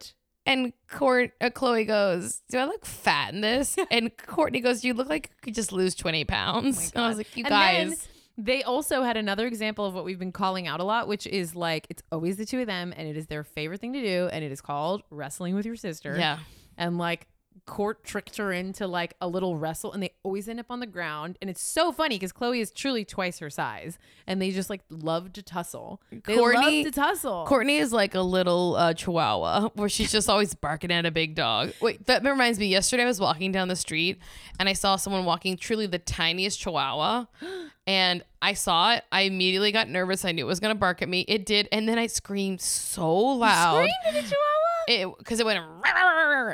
Speaker 2: and Kourt uh, Khloé goes, "Do I look fat in this?" (laughs) and Kourtney goes, "You look like you could just lose twenty pounds." and I was like, "You
Speaker 1: Oh And
Speaker 2: guys."
Speaker 1: They also had another example of what we've been calling out a lot, which is like it's always the two of them, and it is their favorite thing to do, and it is called wrestling with your sister.
Speaker 2: Yeah.
Speaker 1: and like Kourt tricked her into like a little wrestle, and they always end up on the ground, and it's so funny because Khloé is truly twice her size, and they just like love to tussle. They
Speaker 2: Kourtney-
Speaker 1: love to tussle.
Speaker 2: Kourtney is like a little uh, chihuahua (laughs) where she's just always barking at a big dog. Wait, that reminds me. Yesterday I was walking down the street and I saw someone walking truly the tiniest chihuahua. (gasps) (gasps) (gasps) And I saw it. I immediately got nervous. I knew it was gonna bark at me. It did, and then I screamed so loud.
Speaker 1: Screamed at chihuahua?
Speaker 2: It because it went (laughs)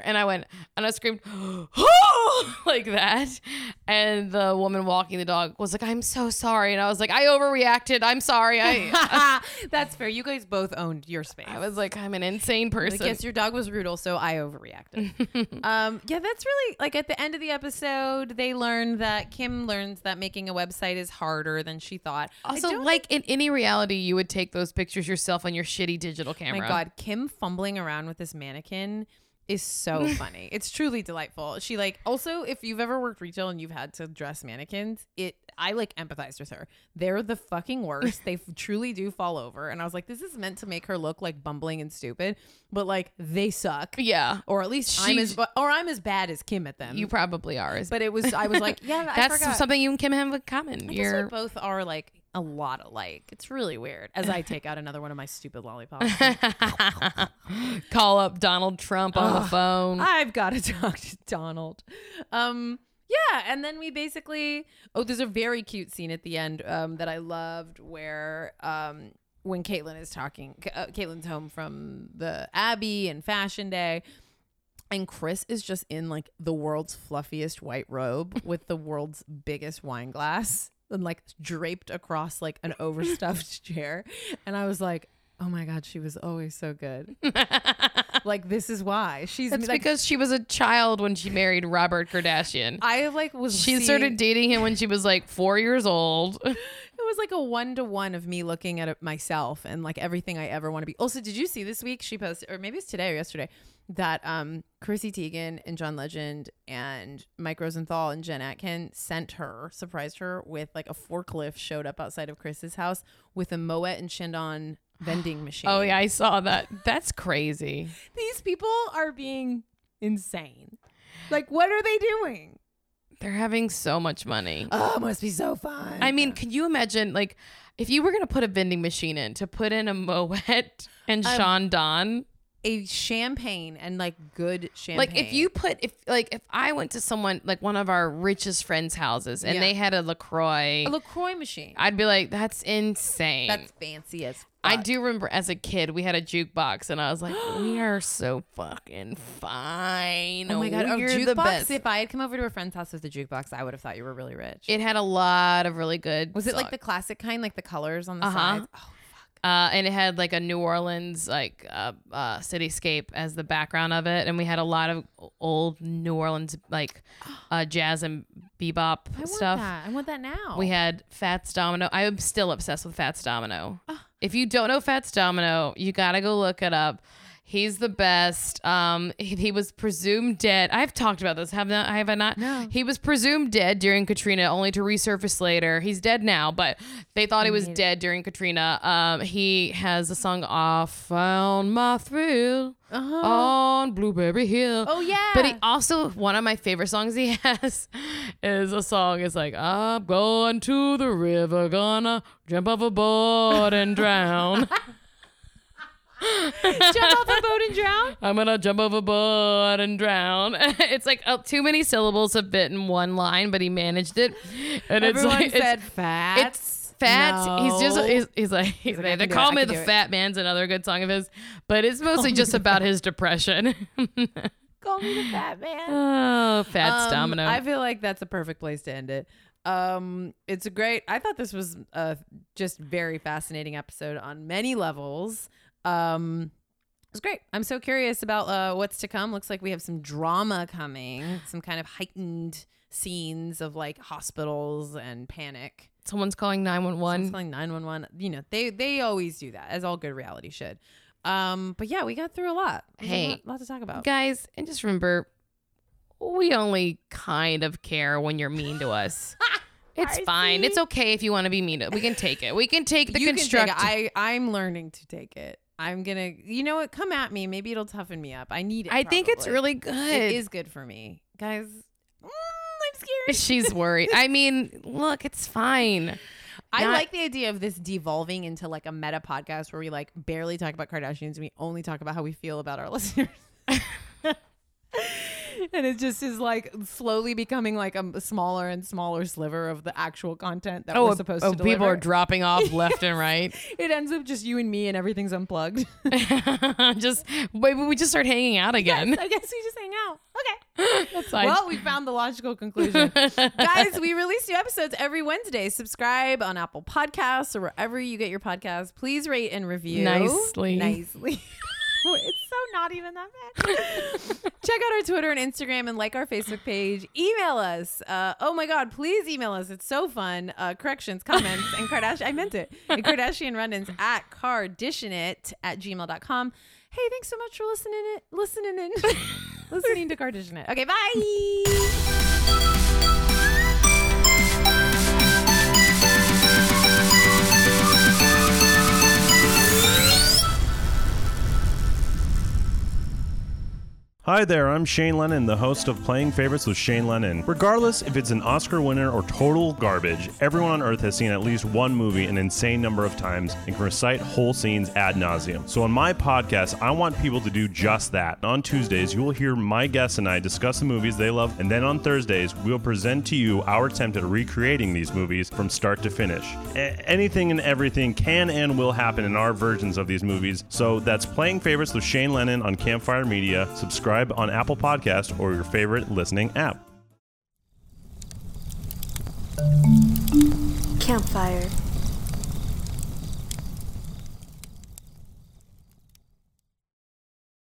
Speaker 2: and I went and I screamed (gasps) like that, and the woman walking the dog was like, "I'm so sorry," and I was like, "I overreacted. I'm sorry. I." (laughs) (laughs)
Speaker 1: That's fair. You guys both owned your space.
Speaker 2: I was like, I'm an insane person.
Speaker 1: Like, yes, your dog was rude. Also, I overreacted. um, yeah, that's really like at the end of the episode, they learn that Kim learns that making a website is harder than she thought.
Speaker 2: Also, like in any reality, you would take those pictures yourself on your shitty digital camera.
Speaker 1: My God, Kim fumbling around with this mannequin is so (laughs) funny. It's truly delightful. She like also if you've ever worked retail and you've had to dress mannequins, it I like empathized with her. They're the fucking worst. (laughs) they truly do fall over and I was like this is meant to make her look like bumbling and stupid, but like they suck.
Speaker 2: Yeah,
Speaker 1: Or at least I'm
Speaker 2: She-
Speaker 1: as or I'm as bad as Kim at them.
Speaker 2: you probably are.
Speaker 1: but it was I was like, yeah, (laughs)
Speaker 2: That's something you and Kim have in common. You're
Speaker 1: we both are like a lot alike. It's really weird. As I take out another one of my stupid lollipops. (laughs)
Speaker 2: call up Donald Trump on the phone.
Speaker 1: I've got to (laughs) talk to Donald. Um, yeah, and then we basically oh, there's a very cute scene at the end um, that I loved where um, when Caitlyn is talking, uh, Caitlyn's home from the Abbey and Fashion Day. And Kris is just in like the world's fluffiest white robe with the world's biggest wine glass and like draped across like an overstuffed (laughs) chair. And I was like, oh my God, she was always so good. (laughs) like, this is why. She's
Speaker 2: That's
Speaker 1: like,
Speaker 2: because she was a child when she married Robert Kardashian. (laughs)
Speaker 1: I like was
Speaker 2: She
Speaker 1: seeing-
Speaker 2: started dating him when she was like four years old.
Speaker 1: It was like a one to one of me looking at it myself and like everything I ever want to be. Also, did you see this week she posted, or maybe it's today or yesterday, that um Chrissy Teigen and John Legend and Mike Rosenthal and Jen Atkin sent her, surprised her with like a forklift showed up outside of Kris's house with a Moet and Chandon (sighs) vending machine.
Speaker 2: Oh yeah, I saw that. That's crazy.
Speaker 1: these people are being insane. Like, what are they doing?
Speaker 2: They're having so much money.
Speaker 1: Oh, it must be so fun.
Speaker 2: I mean, can you imagine like if you were gonna put a vending machine in to put in a Moet and
Speaker 1: Um,
Speaker 2: Don?
Speaker 1: A champagne and like good champagne.
Speaker 2: Like if you put if like if I went to someone like one of our richest friends' houses and
Speaker 1: Yeah.
Speaker 2: they had a Lacroix,
Speaker 1: a Lacroix machine,
Speaker 2: I'd be like, that's insane.
Speaker 1: that's fancy as. Fuck.
Speaker 2: I do remember as a kid we had a jukebox and I was like, (gasps) we are so fucking fine.
Speaker 1: Oh my god,
Speaker 2: the
Speaker 1: jukebox! If I had come over to a friend's house with a jukebox, I would have thought you were really rich.
Speaker 2: It had a lot of really good.
Speaker 1: was it like the classic kind, like the colors on the
Speaker 2: Uh-huh.
Speaker 1: sides? Oh,
Speaker 2: Uh, and it had like a New Orleans like uh, uh, cityscape as the background of it, and we had a lot of old New Orleans like (gasps) uh, jazz and bebop
Speaker 1: I want
Speaker 2: stuff.
Speaker 1: that. I want that now.
Speaker 2: We had Fats Domino. I'm still obsessed with Fats Domino. If you don't know Fats Domino, you gotta go look it up. He's the best. Um, he, he was presumed dead. I've talked about this. Have not? Have I not?
Speaker 1: No.
Speaker 2: He was presumed dead during Katrina, only to resurface later. He's dead now, but they thought he was dead during Katrina. Um, he has a song "I Found My Thrill"
Speaker 1: Uh-huh.
Speaker 2: on Blueberry Hill.
Speaker 1: Oh yeah.
Speaker 2: But he also one of my favorite songs he (laughs) has is a song. It's like I'm going to the river, gonna jump off a overboard and drown. (laughs) (laughs)
Speaker 1: jump off a boat and drown.
Speaker 2: I'm gonna jump off a boat and drown. (laughs) it's like uh, too many syllables have fit in one line, but he managed it. And
Speaker 1: Everyone
Speaker 2: it's like
Speaker 1: said
Speaker 2: it's,
Speaker 1: fats.
Speaker 2: it's fat. He's just he's, he's like, he's
Speaker 1: like,
Speaker 2: they call
Speaker 1: it,
Speaker 2: me the
Speaker 1: it.
Speaker 2: Fat Man's another good song of his, but it's (laughs) mostly just about his depression.
Speaker 1: Call me the fat man.
Speaker 2: oh, Fats
Speaker 1: Um,
Speaker 2: Domino.
Speaker 1: I feel like that's a perfect place to end it. Um, it's a great. I thought this was a just very fascinating episode on many levels. Um, it was great. I'm so curious about uh, what's to come. Looks like we have some drama coming, some kind of heightened scenes of like hospitals and panic.
Speaker 2: Someone's calling nine one
Speaker 1: Someone's calling 911. You know, they they always do that, as all good reality should. Um, but yeah, we got through a lot. There's a
Speaker 2: Hey,
Speaker 1: lot, lot to talk about.
Speaker 2: Guys, and just remember, we only kind of care when you're mean to us. (laughs) It's
Speaker 1: I
Speaker 2: fine.
Speaker 1: see.
Speaker 2: It's okay if you want to be mean. To, us. we can take it. We can take the
Speaker 1: you
Speaker 2: construct.
Speaker 1: Take. I I'm learning to take it. I'm gonna. You know what? Come at me. Maybe it'll toughen me up. I need it.
Speaker 2: I think it's
Speaker 1: probably.
Speaker 2: really good.
Speaker 1: It is good for me, guys. Mm, I'm scared. (laughs)
Speaker 2: She's worried. I mean, look, it's fine.
Speaker 1: I
Speaker 2: not-
Speaker 1: like the idea of this devolving into like a meta podcast where we like barely talk about Kardashians and we only talk about how we feel about our (laughs) listeners. (laughs) and it just is like slowly becoming like a smaller and smaller sliver of the actual content that
Speaker 2: oh,
Speaker 1: we're supposed
Speaker 2: oh,
Speaker 1: to deliver.
Speaker 2: people are dropping off (laughs) left and right.
Speaker 1: it ends up just you and me, and everything's unplugged. (laughs)
Speaker 2: just maybe we just start hanging out again.
Speaker 1: I guess we just hang out. Okay. (laughs)
Speaker 2: That's fine.
Speaker 1: Well, we found the logical conclusion. Guys, we release new episodes every Wednesday. Subscribe on Apple Podcasts or wherever you get your podcasts. Please rate and review.
Speaker 2: Nicely.
Speaker 1: Nicely. (laughs) it's so not even that bad. Check out our Twitter and Instagram and like our Facebook page. Email us. Uh, oh my God, please email us. It's so fun. Uh, corrections, comments, and Kardashian. I meant it. And Kardashian run-ins at carditionit at gmail.com. Hey, thanks so much for listening it listening in (laughs) listening to Carditionit. Okay, bye.
Speaker 3: Hi there, I'm Shane Lennon, the host of Playing Favorites with Shane Lennon. Regardless if it's an Oscar winner or total garbage, everyone on earth has seen at least one movie an insane number of times and can recite whole scenes ad nauseum. So on my podcast, I want people to do just that. On Tuesdays, you will hear my guests and I discuss the movies they love, and then on Thursdays, we'll present to you our attempt at recreating these movies from start to finish. A- anything and everything can and will happen in our versions of these movies, so that's Playing Favorites with Shane Lennon on Campfire Media. Subscribe on Apple Podcast or your favorite listening app.
Speaker 4: Campfire.